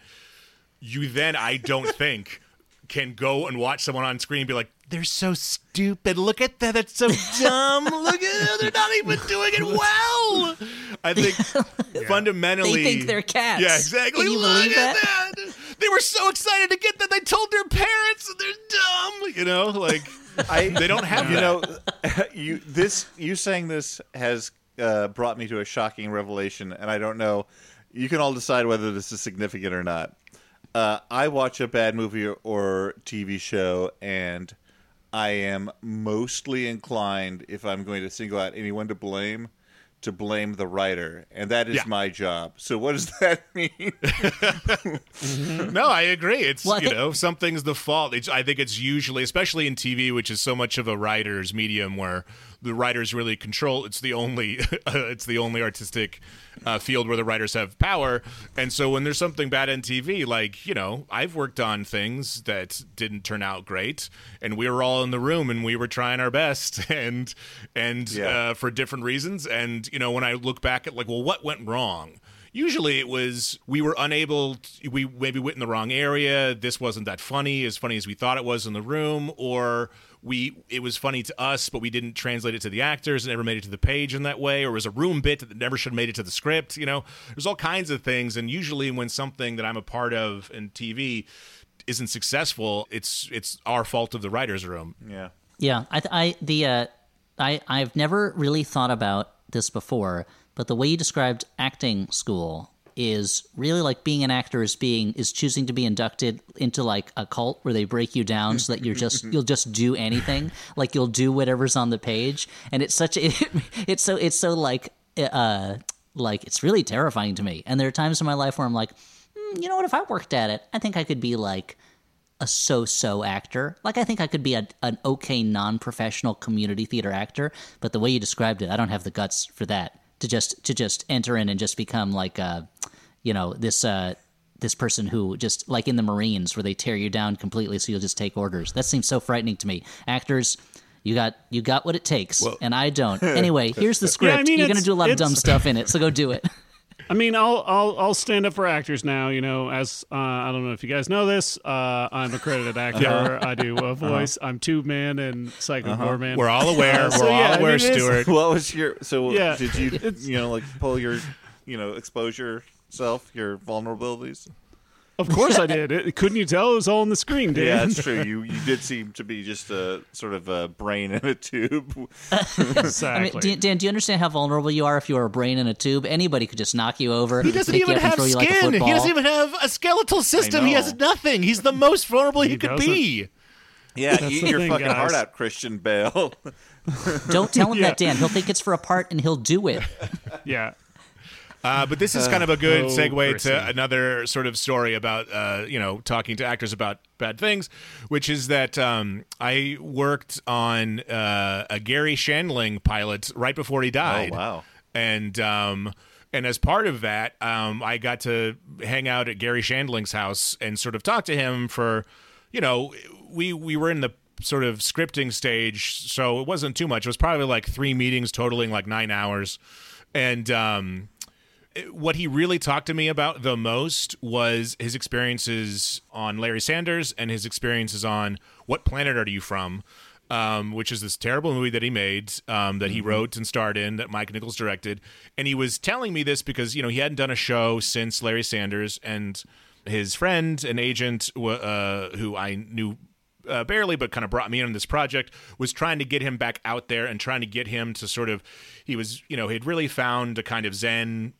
You then I don't think can go and watch someone on screen and be like, they're so stupid. Look at that. That's so [LAUGHS] dumb. Look at it. They're not even doing it well. I think [LAUGHS] fundamentally. They think they're cats. Yeah, exactly. Can you Look believe at that? that. They were so excited to get that. They told their parents and they're dumb. You know, like [LAUGHS] I, they don't have you that. know you this you saying this has uh, brought me to a shocking revelation and i don't know you can all decide whether this is significant or not uh, i watch a bad movie or, or tv show and i am mostly inclined if i'm going to single out anyone to blame to blame the writer and that is Yeah. my job so what does [LAUGHS] that mean No, I agree. It's Well, I you think- know something's the fault. It's, I think it's usually, especially in TV, which is so much of a writer's medium, where the writers really control. It's the only, [LAUGHS] it's the only artistic uh, field where the writers have power. And so when there's something bad in TV, like you know, I've worked on things that didn't turn out great, and we were all in the room and we were trying our best, [LAUGHS] and and Yeah. uh, for different reasons. And you know, when I look back at like, well, what went wrong? Usually it was we were unable, to, we maybe went in the wrong area. This wasn't that funny, as funny as we thought it was in the room, or we it was funny to us, but we didn't translate it to the actors and never made it to the page in that way, or it was a room bit that never should have made it to the script. You know, there's all kinds of things, and usually when something that I'm a part of in TV isn't successful, it's it's our fault of the writers' room. yeah Yeah, I, th- I the uh, I I've never really thought about this before, but the way you described acting school is really like being an actor is being is choosing to be inducted into like a cult where they break you down so that you're just [LAUGHS] you'll just do anything. Like you'll do whatever's on the page. And it's such a, [LAUGHS] it's so it's so like uh like it's really terrifying to me. And there are times in my life where I'm like "Hmm, you know what? If I worked at it I think I could be like a so-so actor. Like I think I could be a, an okay non-professional community theater actor, but the way you described it, I don't have the guts for that. To just to just enter in and just become like uh you know, this uh this person who just like in the Marines where they tear you down completely so you'll just take orders. That seems so frightening to me. Actors you got you got what it takes, and I don't. [LAUGHS] Anyway, here's the script. mean, You're gonna do a lot of dumb stuff in it, so go do it. [LAUGHS] I mean, I'll I'll I'll stand up for actors now. You know, as uh, I don't know if you guys know this, uh, I'm a credited [LAUGHS] actor. I do a voice. I'm Tube Man and Psycho Goreman. We're all aware. Uh, [LAUGHS] so We're yeah, all I aware, mean, Stuart. what was your so Yeah. did you you know like pull your you know expose yourself your vulnerabilities Of course I did. It, couldn't you tell? It was all on the screen, Dan. Yeah, [LAUGHS] that's true. You you did seem to be just a sort of a brain in a tube. exactly. [LAUGHS] I mean, Dan, Dan, do you understand how vulnerable you are if you are a brain in a tube? Anybody could just knock you over. He doesn't even you up and have throw you like skin. he doesn't even have a skeletal system. He has nothing. He's the most vulnerable he, He could doesn't. be. Yeah, That's eat your thing, fucking heart out, Christian Bale. Don't tell him [LAUGHS] Yeah. that, Dan. He'll think it's for a part and he'll do it. yeah. Uh, but this is kind of a good Oh, segue to another sort of story about, uh, you know, talking to actors about bad things, which is that um, I worked on uh, a Garry Shandling pilot right before he died. Oh, wow. And um, and as part of that, um, I got to hang out at Garry Shandling's house and sort of talk to him for, you know, we we were in the sort of scripting stage, so it wasn't too much. It was probably like three meetings totaling like nine hours, and um, what he really talked to me about the most was his experiences on Larry Sanders and his experiences on What Planet Are You From, um, which is this terrible movie that he made, um, that he wrote and starred in, that Mike Nichols directed. And he was telling me this because, you know, he hadn't done a show since Larry Sanders, and his friend, an agent uh, who I knew uh, barely, but kind of brought me in on this project, was trying to get him back out there and trying to get him to sort of, he was, you know, he'd really found a kind of Zen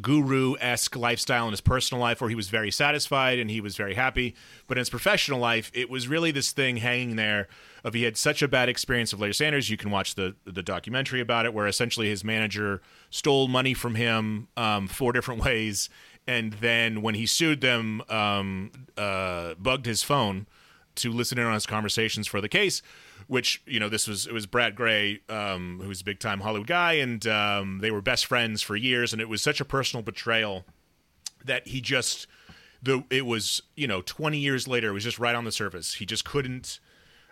guru esque lifestyle in his personal life where he was very satisfied and he was very happy. But in his professional life, it was really this thing hanging there of he had such a bad experience of Larry Sanders. You can watch the the documentary about it, where essentially his manager stole money from him um, four different [LAUGHS] ways, and then when he sued them, um, uh, bugged his phone to listen in on his conversations for the case. Which you know, this was it was Brad Grey, um, who was a big time Hollywood guy, and um, they were best friends for years, and it was such a personal betrayal that he just the it was you know 20 years later it was just right on the surface. He just couldn't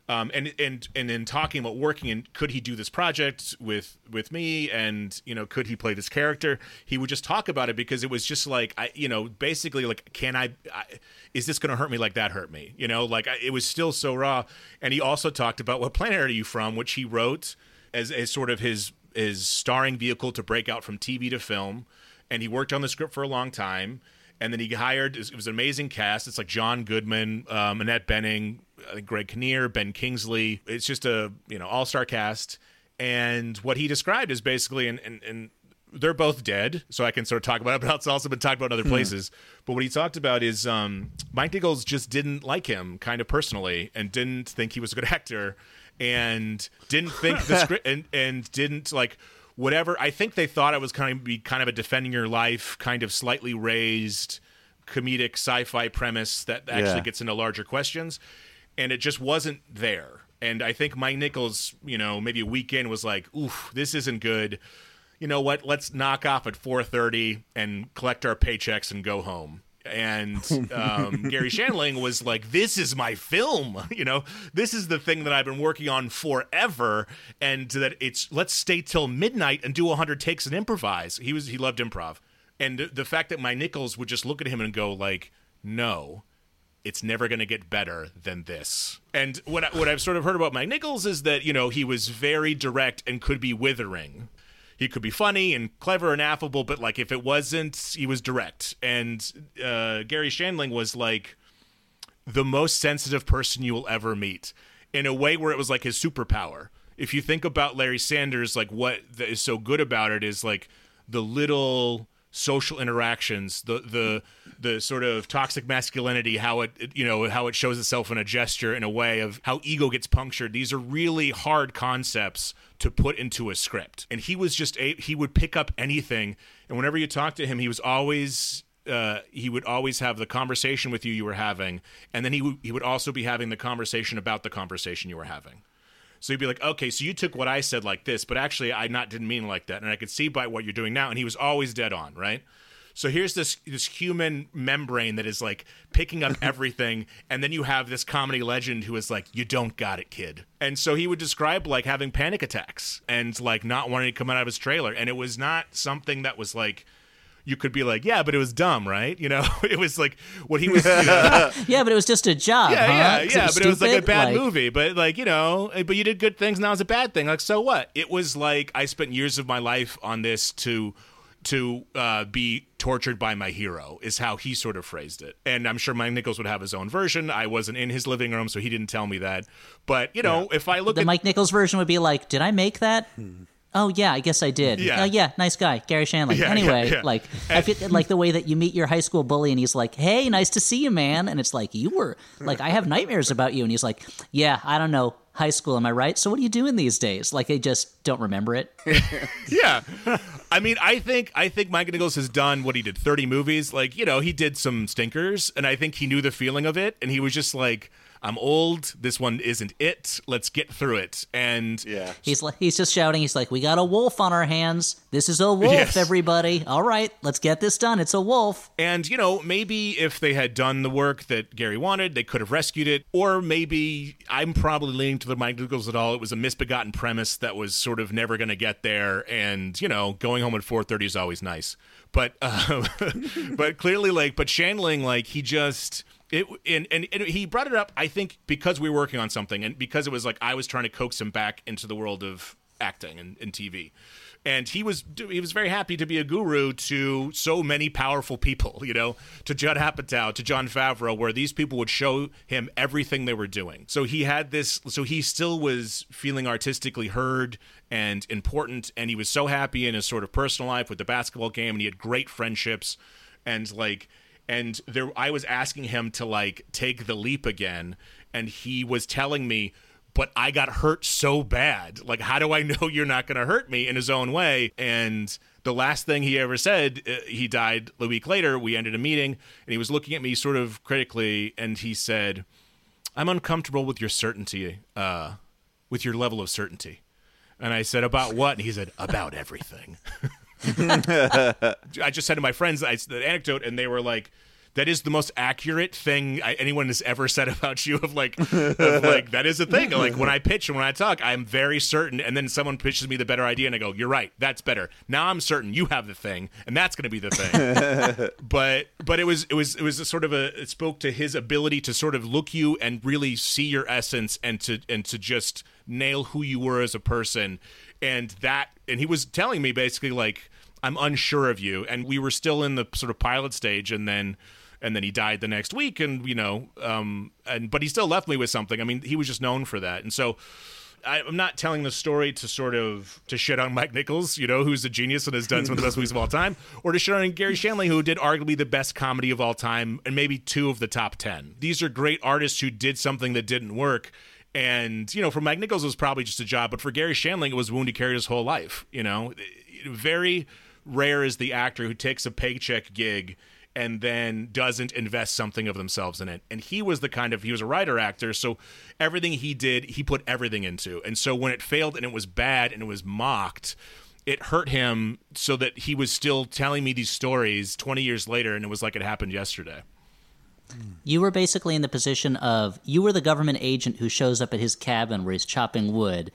um, and and and in talking about working and could he do this project with with me and you know could he play this character he would just talk about it because it was just like I you know basically like can I, I is this going to hurt me like that hurt me? You know like I, it was still so raw. And he also talked about what planet are you from which he wrote as as sort of his his starring vehicle to break out from TV to film. And he worked on the script for a long time and then he hired it was an amazing cast. It's like john goodman um, annette bening greg kinnear ben kingsley. It's just a you know all-star cast. And what he described is basically and, and, they're both dead so i can sort of talk about it [LAUGHS] but it's also been talked about in other places. But what he talked about is um, mike nichols just didn't like him kind of personally and didn't think he was a good [LAUGHS] actor and didn't think the [LAUGHS] script and, and didn't like whatever. I think they thought it was kind of be kind of a defending your life, kind of slightly raised comedic sci-fi premise that actually Yeah. gets into larger questions, and it just wasn't there. And I think Mike Nichols, you know, maybe a weekend was like, "Oof, this isn't good." You know what? Let's knock off at four thirty and collect our paychecks and go home. And [LAUGHS] um, Garry Shandling was like, "This is my film. [LAUGHS] You know, this is the thing that I've been working on forever, and that it's let's stay till midnight and do hundred takes and improvise." He was he loved improv, and the- the fact that Mike Nichols would just look at him and go like, "No, it's never going to get better than this. And what I, what I've sort of heard about Mike Nichols is that you know he was very direct and could be withering. He could be funny and clever and affable, but like if it wasn't, he was direct. And uh, Garry Shandling was like the most sensitive person you will ever meet in a way where it was like his superpower. If you think about Larry Sanders, like what is so good about it is like the little social interactions, the the the sort of toxic masculinity, how it you know how it shows itself in a gesture, in a way of how ego gets punctured. These are really hard concepts to put into a script, and he was just a he would pick up anything, and whenever you talk to him, he was always uh, he would always have the conversation with you you were having, and then he would he would also be having the conversation about the conversation you were having. So he'd be like, "Okay, so you took what I said like this, but actually I not didn't mean like that, and I could see by what you're doing now." And he was always dead on, right? So here's this this human membrane that is like picking up [LAUGHS] everything, and then you have this comedy legend who is like, "You don't got it, kid." And so he would describe like having panic attacks and like not wanting to come out of his trailer, and it was not something that was like you could be like, "Yeah, but it was dumb, right?" You know, [LAUGHS] it was like what he [LAUGHS] was. You [LAUGHS] know, Yeah, but it was just a job. yeah, huh? yeah, 'Cause yeah. But it was like a bad Like- movie. But like you know, eh, but you did good things. Now it's a bad thing. Like so what? It was like I spent years of my life on this to to uh, be tortured by my hero is how he sort of phrased it. And I'm sure Mike Nichols would have his own version. I wasn't in his living room, so he didn't tell me that. But you know, if I look The at Mike Nichols version would be like, "Did I make that?" Oh yeah, I guess I did. Yeah. Oh yeah, nice guy, Garry Shandling. Yeah, anyway, yeah, yeah. like I feel like the way that you meet your high school bully and he's like, "Hey, nice to see you, man," and it's like you were like, "I have nightmares about you," and he's like, "Yeah, I don't know." High school, am I right? So, what are you doing these days? Like, they just don't remember it. [LAUGHS] yeah I mean, I think I think Mike Nichols has done what he did 30 movies. Like, you know, he did some stinkers and I think he knew the feeling of it and he was just like I'm old. This one isn't it. Let's get through it. And yeah, He's like he's just shouting. He's like, "We got a wolf on our hands. This is a wolf, Yes. everybody. All right, let's get this done. It's a wolf." And, you know, maybe if they had done the work that Garry wanted, they could have rescued it. Or maybe I'm probably leaning to the Mike Nichols at all. It was a misbegotten premise that was sort of never going to get there. And, you know, going home at 4.30 is always nice. But, uh, [LAUGHS] but clearly, like, but Shandling, like, he just... It, and, and, and he brought it up, I think, because we were working on something and because it was like I was trying to coax him back into the world of acting and, and TV and he was he was very happy to be a guru to so many powerful people, you know, to Judd Apatow, to Jon Favreau, where these people would show him everything they were doing. So he had this, so he still was feeling artistically heard and important, and he was so happy in his sort of personal life with the basketball game, and he had great friendships, and like. And there, I was asking him to like take the leap again, and he was telling me, but I got hurt so bad. Like, how do I [LAUGHS] know you're not going to hurt me in his own way? And the last thing he ever said, uh, he died a week later. We ended a meeting, and he was looking at me sort of critically, and he said, I'm uncomfortable with your certainty, uh, with your level of certainty. And I said, About what? And he said, About everything. [LAUGHS] I just said to my friends I, the anecdote, and they were like, "That is the most accurate thing I, anyone has ever said about you." Of like, of like that is a thing. Like when I pitch and when I talk, I'm very certain, and then someone pitches me the better idea, and I go, "You're right, that's better." Now I'm certain you have the thing, and that's going to be the thing. [LAUGHS] but but it was it was it was a sort of a it spoke to his ability to sort of look you and really see your essence, and to and to just nail who you were as a person, and that and he was telling me basically like I'm unsure of you. And we were still in the sort of pilot stage, and then and then he died the next week, and you know, um, and but he still left me with something. I mean, he was just known for that, and so. I, I'm not telling the story to sort of to shit on Mike Nichols, you know, who's a genius and has done some of the best movies of all time, or to shit on Garry Shandling, who did arguably the best comedy of all time and maybe two of the top ten. These are great artists who did something that didn't work, and you know, for Mike Nichols it was probably just a job, but for Garry Shandling it was wound he carried his whole life. You know, very rare is the actor who takes a paycheck gig and then doesn't invest something of themselves in it. And he was the kind of he was a writer actor, so everything he did, he put everything into. And so when it failed and it was bad and it was mocked, it hurt him so that he was still telling me these stories 20 years later and it was like it happened yesterday. You were basically in the position of you were the government agent who shows up at his cabin where he's chopping wood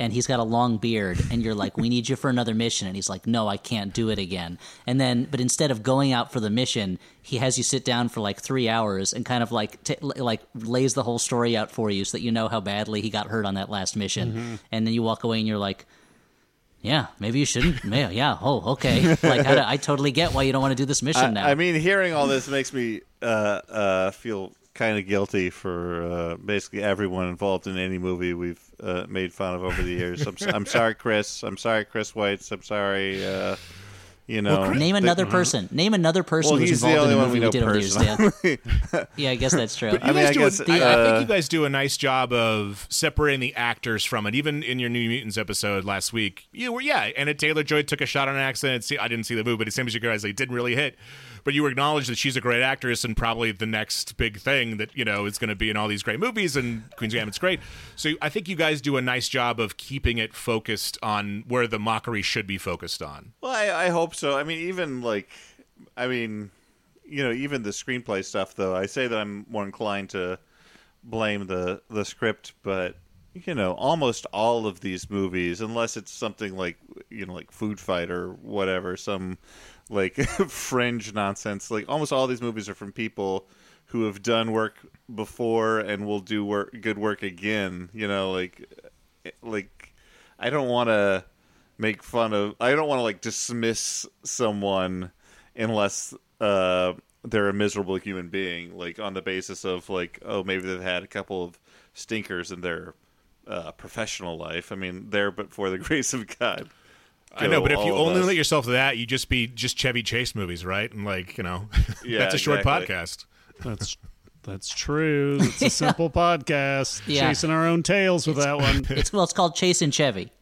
and he's got a long beard and you're like we need you for another mission and he's like no I can't do it again. And then but instead of going out for the mission, he has you sit down for like 3 hours and kind of like t- like lays the whole story out for you so that you know how badly he got hurt on that last mission. Mhm. And then you walk away and you're like yeah, maybe you shouldn't. [LAUGHS] Yeah, yeah. Oh, okay. Like, I, I totally get why you don't want to do this mission I, now. I mean, hearing all this makes me uh, uh, feel kind of guilty for uh, basically everyone involved in any movie we've uh, made fun of over the years. I'm, s- I'm sorry, Chris. I'm sorry, Chris Weitz. I'm sorry. Uh, you know, Name that- another person. Name another person Well, who's he's the involved in only a we movie we, know did over the years, Dan. yeah, I guess that's true. But you I mean, guys I do guess, a, I- I uh, think you guys do a nice job of separating the actors from it. Even in your New Mutants episode last week, you were yeah. Anya Taylor Joy took a shot on an accident. See, I didn't see the movie, but it seems you guys like didn't really hit. But you acknowledge that she's a great actress and probably the next big thing that you know is going to be in all these great movies. And Queen's Gambit's great. So I think you guys do a nice job of keeping it focused on where the mockery should be focused on. Well, I, I hope so. I mean, even like, I mean, you know, even the screenplay stuff. Though I say that I'm more inclined to blame the the script, but you know, almost all of these movies, unless it's something like you know, like Food Fight or whatever, some like [LAUGHS] fringe nonsense. Like almost all these movies are from people who have done work before and will do work good work again. You know, like like I don't want to make fun of. I don't want to like dismiss someone unless uh, they're a miserable human being, like on the basis of like, oh, maybe they've had a couple of stinkers in their uh, professional life. I mean, there but for the [LAUGHS] grace of God. I know, but if you only us. limit yourself to that, you just be just Chevy Chase movies, right? And like you know, [LAUGHS] Yeah, that's a short exactly. podcast. That's that's true. It's a simple [LAUGHS] podcast. Yeah. Chasing our own tails with that one. [LAUGHS] It's well, it's called Chasing Chevy.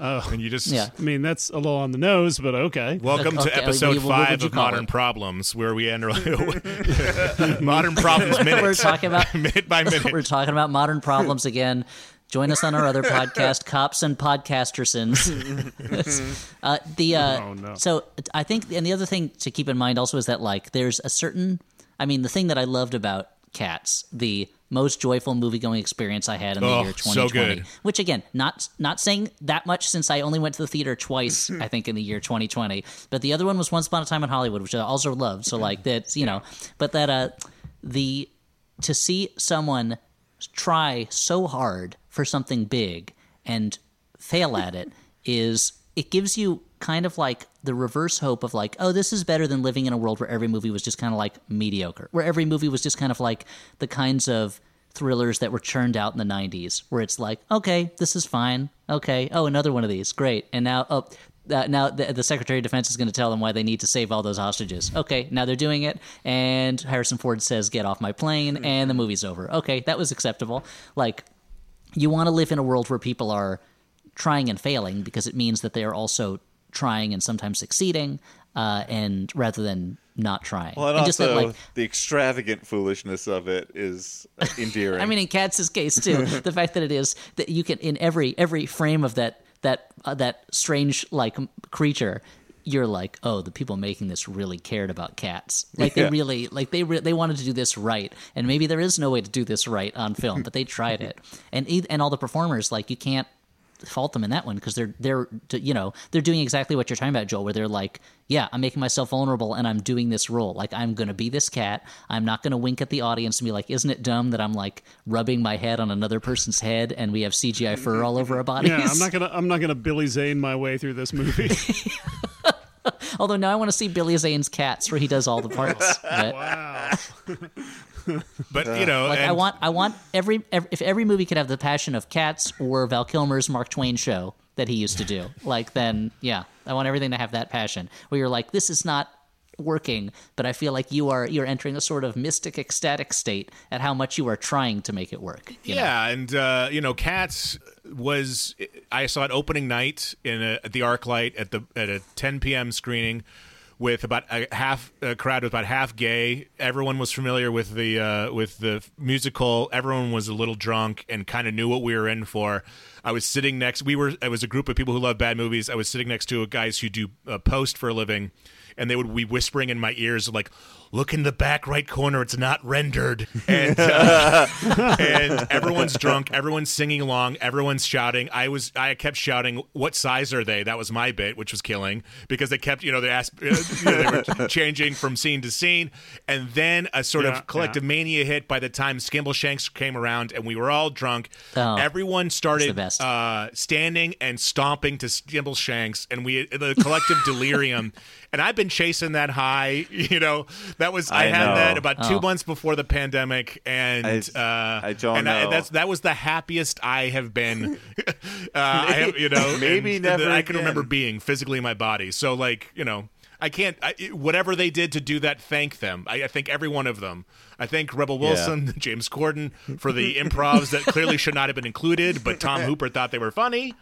Oh. and you just Yeah. I mean, that's a little on the nose, but okay. Welcome Okay, to episode would you- five of Modern it? Problems, where we enter Modern Problems minutes. We're talking about minute by minute. We're talking about modern problems again. Join us on our other [LAUGHS] podcast, Cops and Podcastersons. [LAUGHS] uh, the uh, Oh, no. so I think, and the other thing to keep in mind also is that like there's a certain, I mean, the thing that I loved about Cats, the most joyful movie going experience I had in the Oh, year 2020. good. Which again, not not saying that much since I only went to the theater twice, [LAUGHS] I think, in the year 2020. But the other one was Once Upon a Time in Hollywood, which I also loved. So like that's you know, but that uh, the to see someone try so hard for something big and fail at it is it gives you kind of like the reverse hope of like oh this is better than living in a world where every movie was just kind of like mediocre where every movie was just kind of like the kinds of thrillers that were churned out in the 90s where it's like okay this is fine. Okay. Oh another one of these. Great. And now oh uh, now the, the Secretary of Defense is going to tell them why they need to save all those hostages. Okay, now they're doing it, and Harrison Ford says, "Get off my plane," and the movie's over. Okay, that was acceptable. Like, you want to live in a world where people are trying and failing because it means that they are also trying and sometimes succeeding, uh, and rather than not trying. Well, and, and also just that, like, the extravagant foolishness of it is endearing. [LAUGHS] I mean, in Cats's case too, the fact that it is that you can in every every frame of that that uh, that strange like creature. You're like, oh, the people making this really cared about cats. Like they Yeah. really, like they re- they wanted to do this right, and maybe there is no way to do this right on film, but they tried it. And e- and all the performers, like you can't fault them in that one because they're they're you know they're doing exactly what you're talking about, Joel. Where they're like, yeah, I'm making myself vulnerable and I'm doing this role. Like I'm gonna be this cat. I'm not gonna wink at the audience and be like, isn't it dumb that I'm like rubbing my head on another person's head and we have CGI fur all over our bodies? Yeah, I'm not gonna I'm not gonna Billy Zane my way through this movie. [LAUGHS] [LAUGHS] Although now I want to see Billy Zane's cats where he does all the parts. [LAUGHS] But, wow. But you know, Like I want, I want every, every if every movie could have the passion of Cats or Val Kilmer's Mark Twain show that he used to do, [LAUGHS] like then yeah, I want everything to have that passion where you're like, this is not working, but I feel like you are you're entering a sort of mystic, ecstatic state at how much you are trying to make it work. you know? Yeah, and uh, you know, Cats was I saw it opening night in a, at the ArcLight at the at a 10 p.m. screening with about a half a crowd with about half gay. Everyone was familiar with the uh, with the musical. Everyone was a little drunk and kind of knew what we were in for. I was sitting next. We were. It was a group of people who love bad movies. I was sitting next to guys who do uh, post for a living, and they would be whispering in my ears like, "Look in the back right corner. It's not rendered." [LAUGHS] And uh, [LAUGHS] and everyone's drunk. Everyone's singing along. Everyone's shouting. I was. I kept shouting, "What size are they?" That was my bit, which was killing because they kept. You know, they asked. uh, you know, they were [LAUGHS] changing from scene to scene, and then a sort Yeah, of collective mania hit by the time Skimbleshanks came around, and we were all drunk. Oh, Everyone started the best. uh, standing and stomping to Skimbleshanks, and we the collective delirium. And I've been chasing that high. [LAUGHS] You know, that was I, I had know. that about two Oh. months before the pandemic, and I- uh, I don't and I, know. that's that was the happiest I have been. [LAUGHS] uh, I have, you know, Maybe and never that I can again. remember being physically in my body. So like you know. I can't. I, whatever they did to do that, thank them. I, I thank every one of them. I thank Rebel Wilson, [LAUGHS] James Corden for the improvs that clearly should not have been included, but Tom Hooper thought they were funny.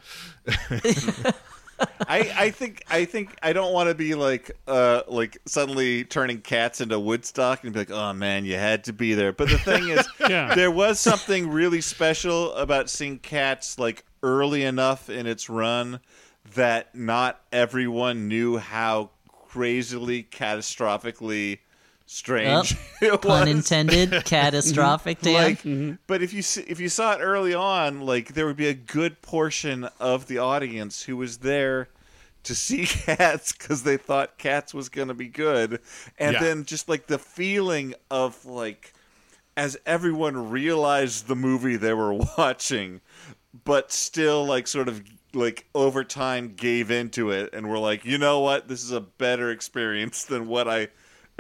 I, I think I think I don't want to be like uh like suddenly turning cats into Woodstock and be like, oh man, you had to be there. But the thing is, [LAUGHS] Yeah. there was something really special about seeing cats like early enough in its run that not everyone knew how crazily catastrophically strange Oh, [LAUGHS] it pun was. intended, [LAUGHS] catastrophic. Dan. Like, but if you see, if you saw it early on, like there would be a good portion of the audience who was there to see [LAUGHS] Cats because they thought Cats was going to be good, and Yeah. then just like the feeling of like as everyone realized the movie they were watching, but still like sort of like over time gave into it and were like, you know what, this is a better experience than what I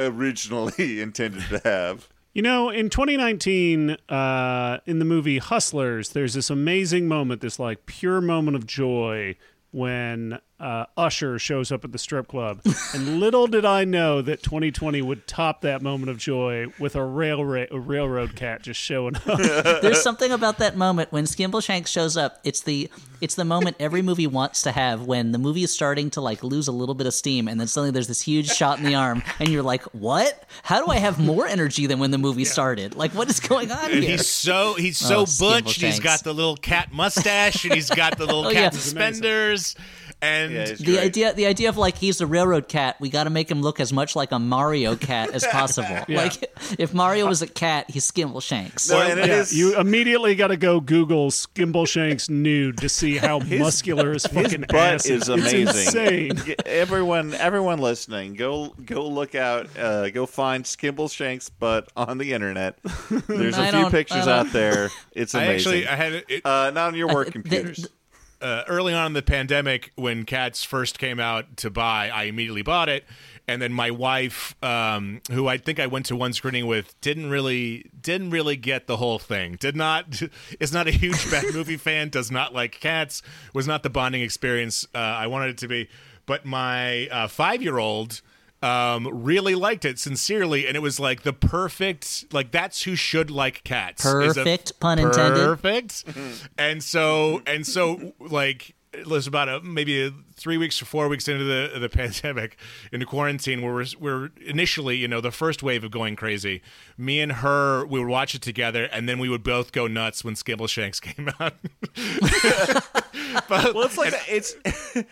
originally [LAUGHS] intended to have. You know, in 2019, uh, in the movie Hustlers, there's this amazing moment, this like pure moment of joy when uh, Usher shows up at the strip club. [LAUGHS] and little did I know that 2020 would top that moment of joy with a railroad a railroad cat just showing up. [LAUGHS] There's something about that moment when Skimbleshanks shows up. It's the it's the moment every movie wants to have when the movie is starting to like lose a little bit of steam, and then suddenly there's this huge shot in the arm, and you're like, "What? How do I have more energy than when the movie started? Like, what is going on And here?" he's so he's Oh, so butch. And he's Skimbleshanks. got the little cat mustache, and he's got the little [LAUGHS] Oh, cat yeah. suspenders, and Yeah, the great. idea the idea of like he's a railroad cat we got to make him look as much like a mario cat as [LAUGHS] possible like if mario was a cat he's skimbleshanks No, and yeah, is- you immediately got to go Google Skimbleshanks nude to see how [LAUGHS] muscular his His fucking butt ass is amazing. It's insane. Everyone, everyone listening, go go look out. Uh, go find Skimbleshank's butt on the internet. [LAUGHS] There's I a few pictures out there. It's I actually I had it, uh, not on your work the- computers. Uh, early on in the pandemic when cats first came out to buy i immediately bought it. And then my wife um, who i think i went to one screening with didn't really didn't really get the whole thing. Did not [LAUGHS] is not a huge bad [LAUGHS] movie fan does not like cats was not the bonding experience uh, i wanted it to be. But my uh, five year old um, really liked it sincerely, and it was like the perfect, like that's who should like cats. is a- Perfect, pun intended. Perfect. and so, and so, like, it was about a maybe a, three weeks or four weeks into the the [LAUGHS] pandemic, into quarantine, where we're, we're initially, you know, the first wave of going crazy. Me and her, we would watch it together, and then we would both go nuts when Skimbleshanks [LAUGHS] came out. [LAUGHS] but, well, it's like it's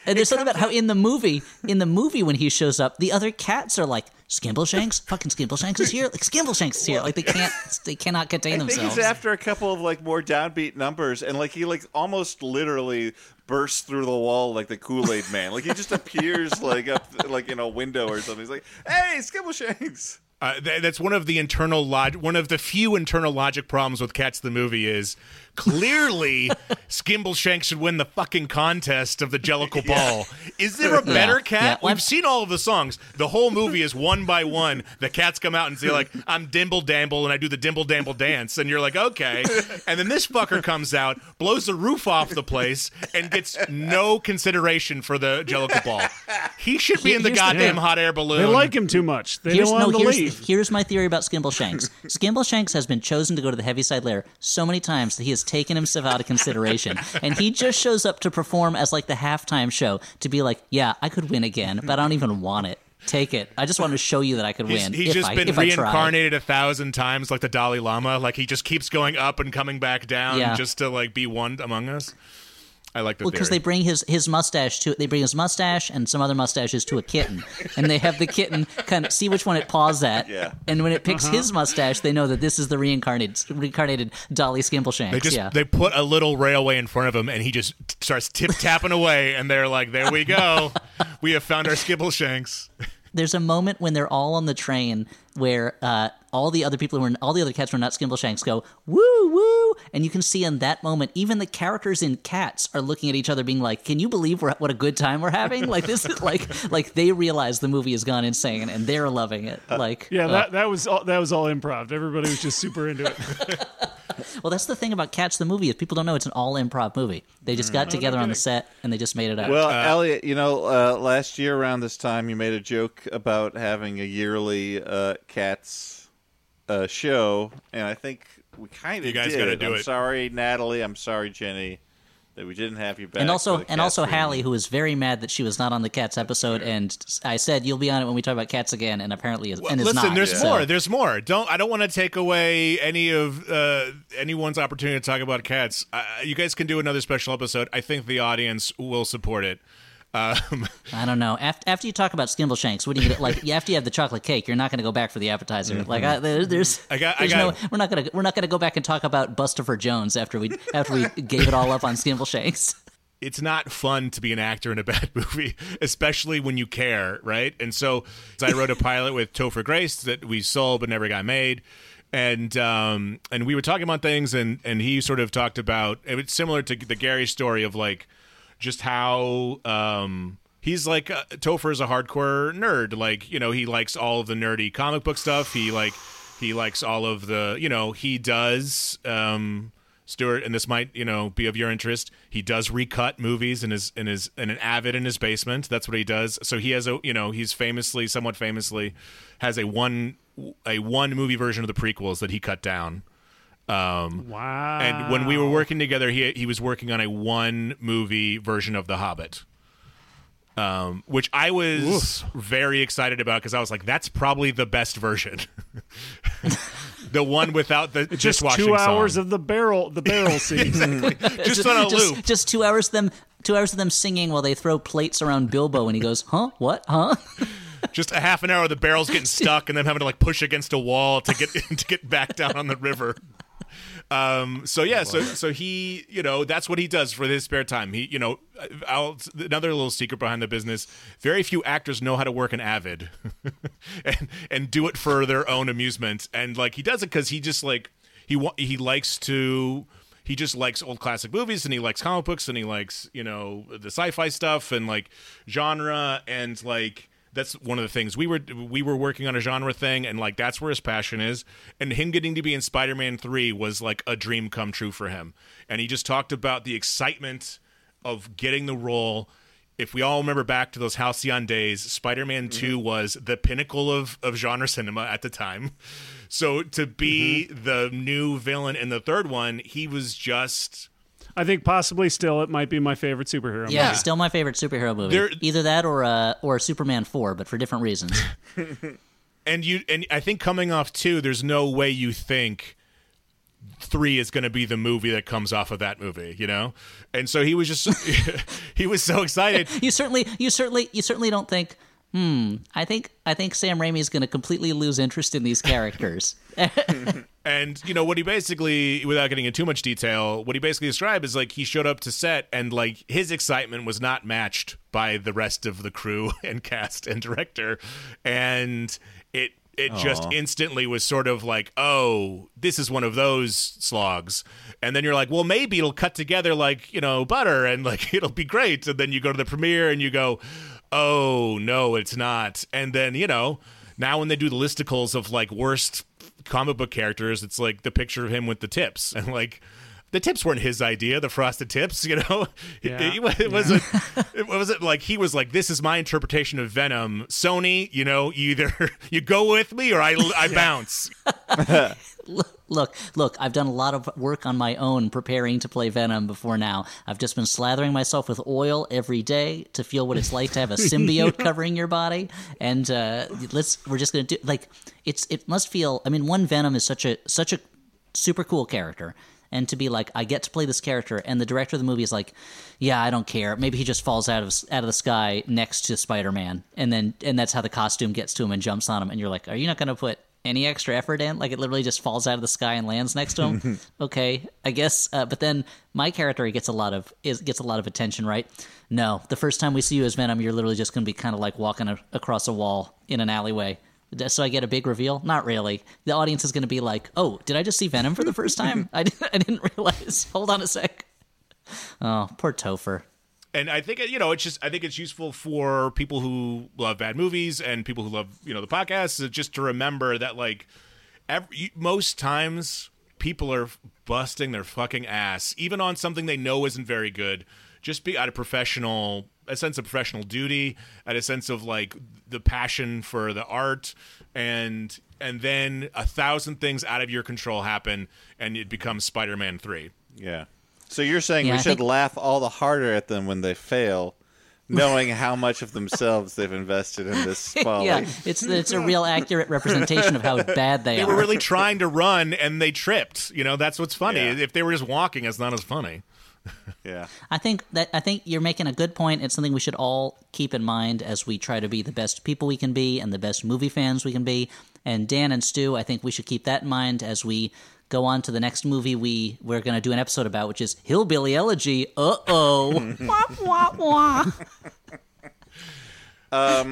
and there's something about how in the movie in the movie when he shows up the other cats are like skimbleshanks fucking skimbleshanks is here like skimbleshanks is here like they can't they cannot contain I think themselves it's after a couple of like more downbeat numbers, and like he like almost literally bursts through the wall like the Kool Aid Man. Like he just appears like up like in a window or something. He's like, "Hey, Skimbleshanks." Uh, th- that's one of the internal log- one of the few internal logic problems with Cats the movie is clearly [LAUGHS] Skimbleshanks should win the fucking contest of the Jellicle [LAUGHS] Ball. Is there a better Yeah, cat? yeah. We've seen all of the songs. The whole movie is one by one. The cats come out and say like, [LAUGHS] "I'm Dimble Damble" and I do the Dimble Damble dance, and you're like, "Okay." And then this fucker comes out, blows the roof off the place, and gets no consideration for the Jellicle Ball. He should be in the Here's the goddamn thing. hot air balloon. They like him too much. They Here's, don't want no, to leave. Here's my theory about Skimbleshanks. Skimble Shanks has been chosen to go to the Heaviside Layer so many times that he has taken himself out of consideration. and he just shows up to perform as like the halftime show to be like, yeah, I could win again, but I don't even want it. Take it. I just wanted to show you that I could He's, win. he's if just I, been if I tried. reincarnated a thousand times, like the Dalai Lama. Like he just keeps going up and coming back down, Yeah. just to like be one among us. I like the because theory. they bring his his mustache to they bring his mustache and some other mustaches to a kitten, and they have the kitten kind of see which one it paws at, Yeah. and when it picks Uh-huh. his mustache, they know that this is the reincarnated reincarnated Dalai Skimbleshanks. They just yeah. they put a little railway in front of him, and he just starts tip tapping away, and they're like, "There we go, we have found our Skibbleshanks." There's a moment when they're all on the train where uh, all the other people who are all the other cats who are not Skimbleshanks go woo woo, and you can see in that moment even the characters in Cats are looking at each other, being like, "Can you believe we're, what a good time we're having?" Like this is like [LAUGHS] like they realize the movie has gone insane and they're loving it. Like Yeah, uh, that that was all, that was all improv. Everybody was just super into it. [LAUGHS] Well, that's the thing about Cats the movie is people don't know it's an all improv movie. They just got together on the set and they just made it up. Well, Elliott, you know, uh, last year around this time, you made a joke about having a yearly uh, cats uh, show, and I think we kind of You guys gotta do I'm it. sorry, Natalie. I'm sorry, Jenny, that we didn't have you back. and also and also reunion. Hallie, who was very mad that she was not on the Cats episode, and I said you'll be on it when we talk about Cats again, and apparently is, Well, and is listen, not. there's so- more. There's more. Don't I don't want to take away any of uh, anyone's opportunity to talk about cats. Uh, you guys can do another special episode. I think the audience will support it. Um, [LAUGHS] I don't know. After, after you talk about skimbleshanks, what do you get? Like after you have the chocolate cake, you're not going to go back for the appetizer. Like I, there, there's, Mm-hmm. I got- I got- no. We're not going to. We're not going to go back and talk about Bustopher Jones after we after we [LAUGHS] gave it all up on skimbleshanks it's not fun to be an actor in a [LAUGHS] bad movie, especially when you care, right? And so I wrote a pilot with Topher Grace that we sold but never got made. And um, and we were talking about things, and, and he sort of talked about it's similar to the Garry story of like just how um, he's like uh, Topher is a hardcore nerd. Like you know he likes all of the nerdy comic book stuff. He like he likes all of the you know he does um, Stuart, and this might you know be of your interest. He does recut movies in his in his in an avid in his basement. That's what he does. So he has a you know he's famously, somewhat famously, has a one a one movie version of the prequels that he cut down. Um, wow. And when we were working together, he he was working on a one movie version of The Hobbit. Um, which I was very excited about because I was like, "That's probably the best version." [LAUGHS] the one without the just two hours song. of the barrel the barrel [LAUGHS] scene. [LAUGHS] just on a just, loop. just two hours of them two hours of them singing while they throw plates around Bilbo and he goes, Huh? What? Huh? just a half an hour of the barrels getting stuck and then having to like push against a wall to get to get back down on the river. Um, so yeah, so so he, you know, that's what he does for his spare time. He, you know, I'll, another little secret behind the business: very few actors know how to work an Avid, [LAUGHS] and and do it for their own amusement. And like he does it because he just like he wa- he likes to. He just likes old classic movies and he likes comic books and he likes, you know, the sci-fi stuff and like genre and like that's one of the things. We were we were working on a genre thing and like that's where his passion is. And him getting to be in spider-man 3 was like a dream come true for him. And he just talked about the excitement of getting the role. If we all remember back to those halcyon days spider-man mm-hmm. 2 was the pinnacle of, of genre cinema at the time. [LAUGHS] So to be mm-hmm. the new villain in the third one he was just I think possibly still it might be my favorite superhero. Yeah, movie. still my favorite superhero movie. There- Either that or uh, or Superman four, but for different reasons. [LAUGHS] and you and I think coming off two, there's no way you think three is going to be the movie that comes off of that movie, you know. And so he was just [LAUGHS] he was so excited. [LAUGHS] you certainly you certainly you certainly don't think hmm. I think i think sam raimi is going to completely lose interest in these characters. [LAUGHS] And you know what he basically, without getting into too much detail, what he basically described is like he showed up to set and like his excitement was not matched by the rest of the crew [LAUGHS] and cast and director, and it it just instantly was sort of like, oh, this is one of those slogs, and then you're like, well, maybe it'll cut together like you know butter and like [LAUGHS] it'll be great, and then you go to the premiere and you go, oh no, it's not, and then you know now when they do the listicles of like worst comic book characters, it's like the picture of him with the tips, [LAUGHS] and like the tips weren't his idea, the frosted tips, [LAUGHS] you know. It- Yeah. It, it wasn't. [LAUGHS] it wasn't like he was like, "This is my interpretation of Venom." Sony, you know, either [LAUGHS] you go with me or I I bounce. look look i've done a lot of work on my own preparing to play venom before now i've just been slathering myself with oil every day to feel what it's like to have a symbiote covering your body and uh, let's we're just gonna do like it's it must feel i mean one venom is such a such a super cool character and to be like i get to play this character and the director of the movie is like yeah i don't care. Maybe he just falls out of out of the sky next to spider-man. And then and that's how the costume gets to him and jumps on him. And you're like are you not going to put any extra effort in? Like it literally just falls out of the sky and lands next to him? [LAUGHS] Okay i guess uh, but then my character gets a lot of is gets a lot of attention right? No. The first time we see you as venom you're literally just going to be kind of like walking a, across a wall in an alleyway so I get a big reveal? Not really. The audience is going to be like, "Oh, did I just see Venom for the first time? [LAUGHS] I, didn't, I didn't realize. Hold on a sec." Oh, poor Topher. and I think you know it's just I think it's useful for people who love bad movies and people who love you know the podcast just to remember that like every, most times people are busting their fucking ass even on something they know isn't very good just be out of professional a sense of professional duty at a sense of like the passion for the art and and then a thousand things out of your control happen and it becomes Spider-Man 3 Yeah. So you're saying Yeah, we I should think- laugh all the harder at them when they fail, knowing how much of themselves they've invested in this [LAUGHS] folly. Yeah, it's it's a real accurate representation of how bad they, they are. They were really trying to run and they tripped. You know, that's what's funny. Yeah. If they were just walking, it's not as funny. Yeah. I think that I think you're making a good point. It's something we should all keep in mind as we try to be the best people we can be and the best movie fans we can be. And Dan and Stu, I think we should keep that in mind as we go on to the next movie we we're going to do an episode about, which is Hillbilly Elegy. Uh oh. [LAUGHS] [LAUGHS] wah, wah, wah.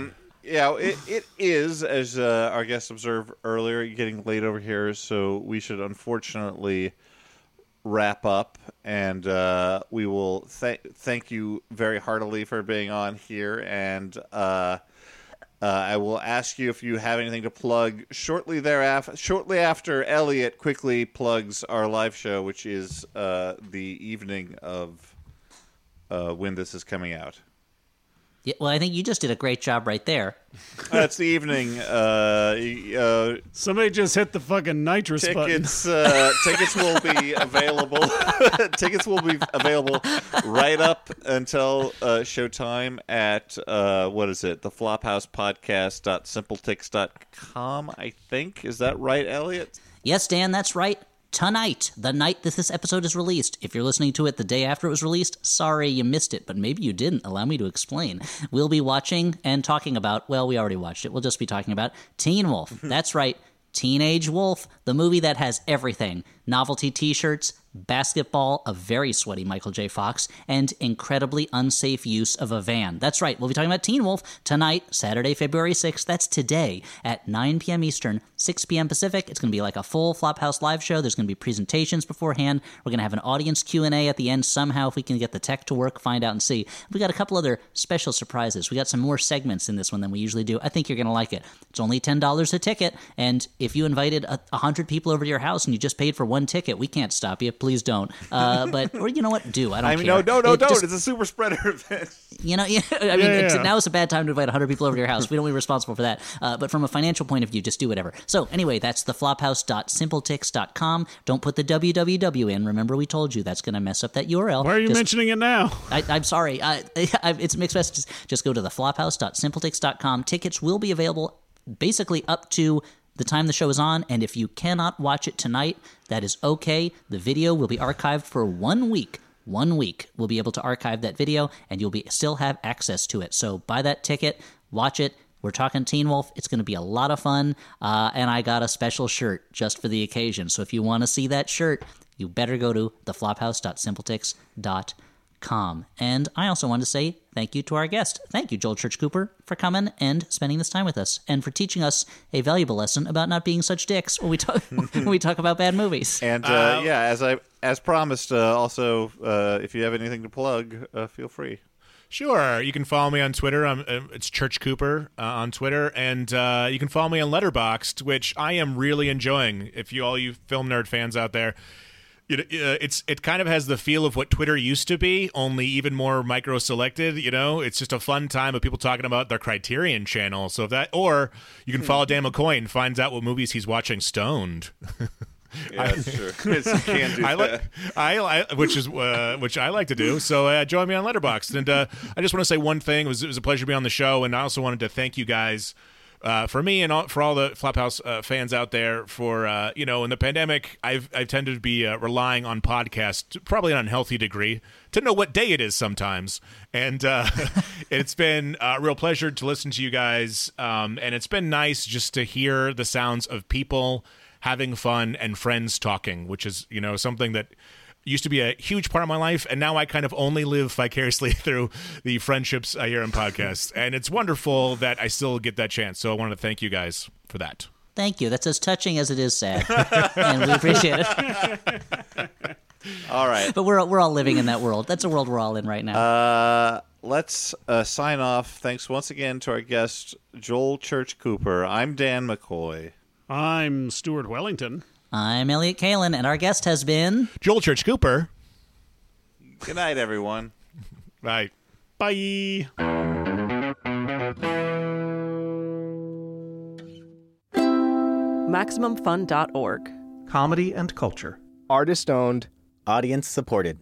Yeah, it, it is, as uh, our guest observed earlier, getting late over here, so we should unfortunately wrap up. And uh, we will th- thank you very heartily for being on here. And uh, Uh, I will ask you if you have anything to plug shortly thereafter. Shortly after Elliott quickly plugs our live show, which is uh, the evening of uh, when this is coming out. Yeah, well, I think you just did a great job right there. [LAUGHS] That's the evening. Uh, uh, Somebody just hit the fucking nitrous tickets. Uh, [LAUGHS] tickets will be available. [LAUGHS] tickets will be available right up until uh, showtime at uh, what is it? The Flophouse Podcast.simpletix.com. I think is that right, Elliott? Yes, Dan, that's right. Tonight, the night that this episode is released. If you're listening to it the day after it was released, sorry you missed it, but maybe you didn't. Allow me to explain. We'll be watching and talking about, well, we already watched it. We'll just be talking about Teen Wolf. Mm-hmm. That's right. Teenage Wolf, the movie that has everything novelty t shirts, basketball, a very sweaty Michael J. Fox, and incredibly unsafe use of a van. That's right, we'll be talking about Teen Wolf tonight, Saturday, February 6th. That's today at 9 p.m. Eastern, 6 p.m. Pacific. It's going to be like a full Flophouse live show. There's going to be presentations beforehand. We're going to have an audience Q&A at the end somehow if we can get the tech to work, find out and see. We got a couple other special surprises. We got some more segments in this one than we usually do. I think you're going to like it. It's only $10 a ticket, and if you invited a 100 people over to your house and you just paid for one ticket, we can't stop you. Please don't. Uh, [LAUGHS] but or you know what? Do I don't I mean, care. no, no, no, It don't. just- it's a super spreader [LAUGHS] event. you know, yeah, [LAUGHS] I mean, Yeah, it's, now is a bad time to invite 100 people over to your house. We don't be responsible for that. Uh, but from a financial point of view, just do whatever. So, anyway, that's the flophouse.simpletix.com. Don't put the www in. Remember, we told you that's going to mess up that URL. Why are you Just- mentioning it now? I, I'm sorry. I, I, it's mixed messages. Just go to the flophouse.simpletix.com. Tickets will be available basically up to the time the show is on. And if you cannot watch it tonight, that is okay. The video will be archived for one week. One week. We'll be able to archive that video and you'll be still have access to it. So buy that ticket, watch it. We're talking Teen Wolf. It's going to be a lot of fun. Uh, and I got a special shirt just for the occasion. So if you want to see that shirt, you better go to theflophouse.simpletix.com. And I also want to say thank you to our guest. Thank you, Joel Church Cooper, for coming and spending this time with us and for teaching us a valuable lesson about not being such dicks when we talk when we talk about bad movies. And uh, yeah, as I as promised, uh, also uh, if you have anything to plug, uh, feel free. Sure. You can follow me on Twitter. I'm, uh, it's Church Cooper uh, on Twitter, and uh, you can follow me on Letterboxd, which I am really enjoying. If you all you film nerd fans out there, it, uh, it's it kind of has the feel of what Twitter used to be, only even more micro selected. You know, it's just a fun time of people talking about their Criterion channel. So if that, or you can follow Dan McCoy and finds out what movies he's watching stoned. [LAUGHS] Yeah, that's true. Yes, you can do I like, I, I which is uh, which I like to do. So uh, join me on Letterboxd, and uh, I just want to say one thing. It was, it was a pleasure to be on the show, and I also wanted to thank you guys. Uh, for me and all, for all the Flophouse uh, fans out there, for uh, you know, in the pandemic, I've I've tended to be uh, relying on podcasts, probably an unhealthy degree, to know what day it is sometimes. And uh, [LAUGHS] it's been a real pleasure to listen to you guys, um, and it's been nice just to hear the sounds of people having fun and friends talking, which is you know something that used to be a huge part of my life, and now I kind of only live vicariously [LAUGHS] through the friendships I hear in podcasts, and it's wonderful that I still get that chance. So I wanted to thank you guys for that. Thank you. That's as touching as it is sad, [LAUGHS] and we appreciate it. [LAUGHS] All right. But we're we're all living in that world. That's a world we're all in right now. Uh, let's uh, sign off. Thanks once again to our guest, Joel Church Cooper. I'm Dan McCoy. I'm Stuart Wellington. I'm Elliott Kalan, and our guest has been Joel Church Cooper. Good night, everyone. Bye. Bye. MaximumFun.org. Comedy and culture. Artist owned. Audience supported.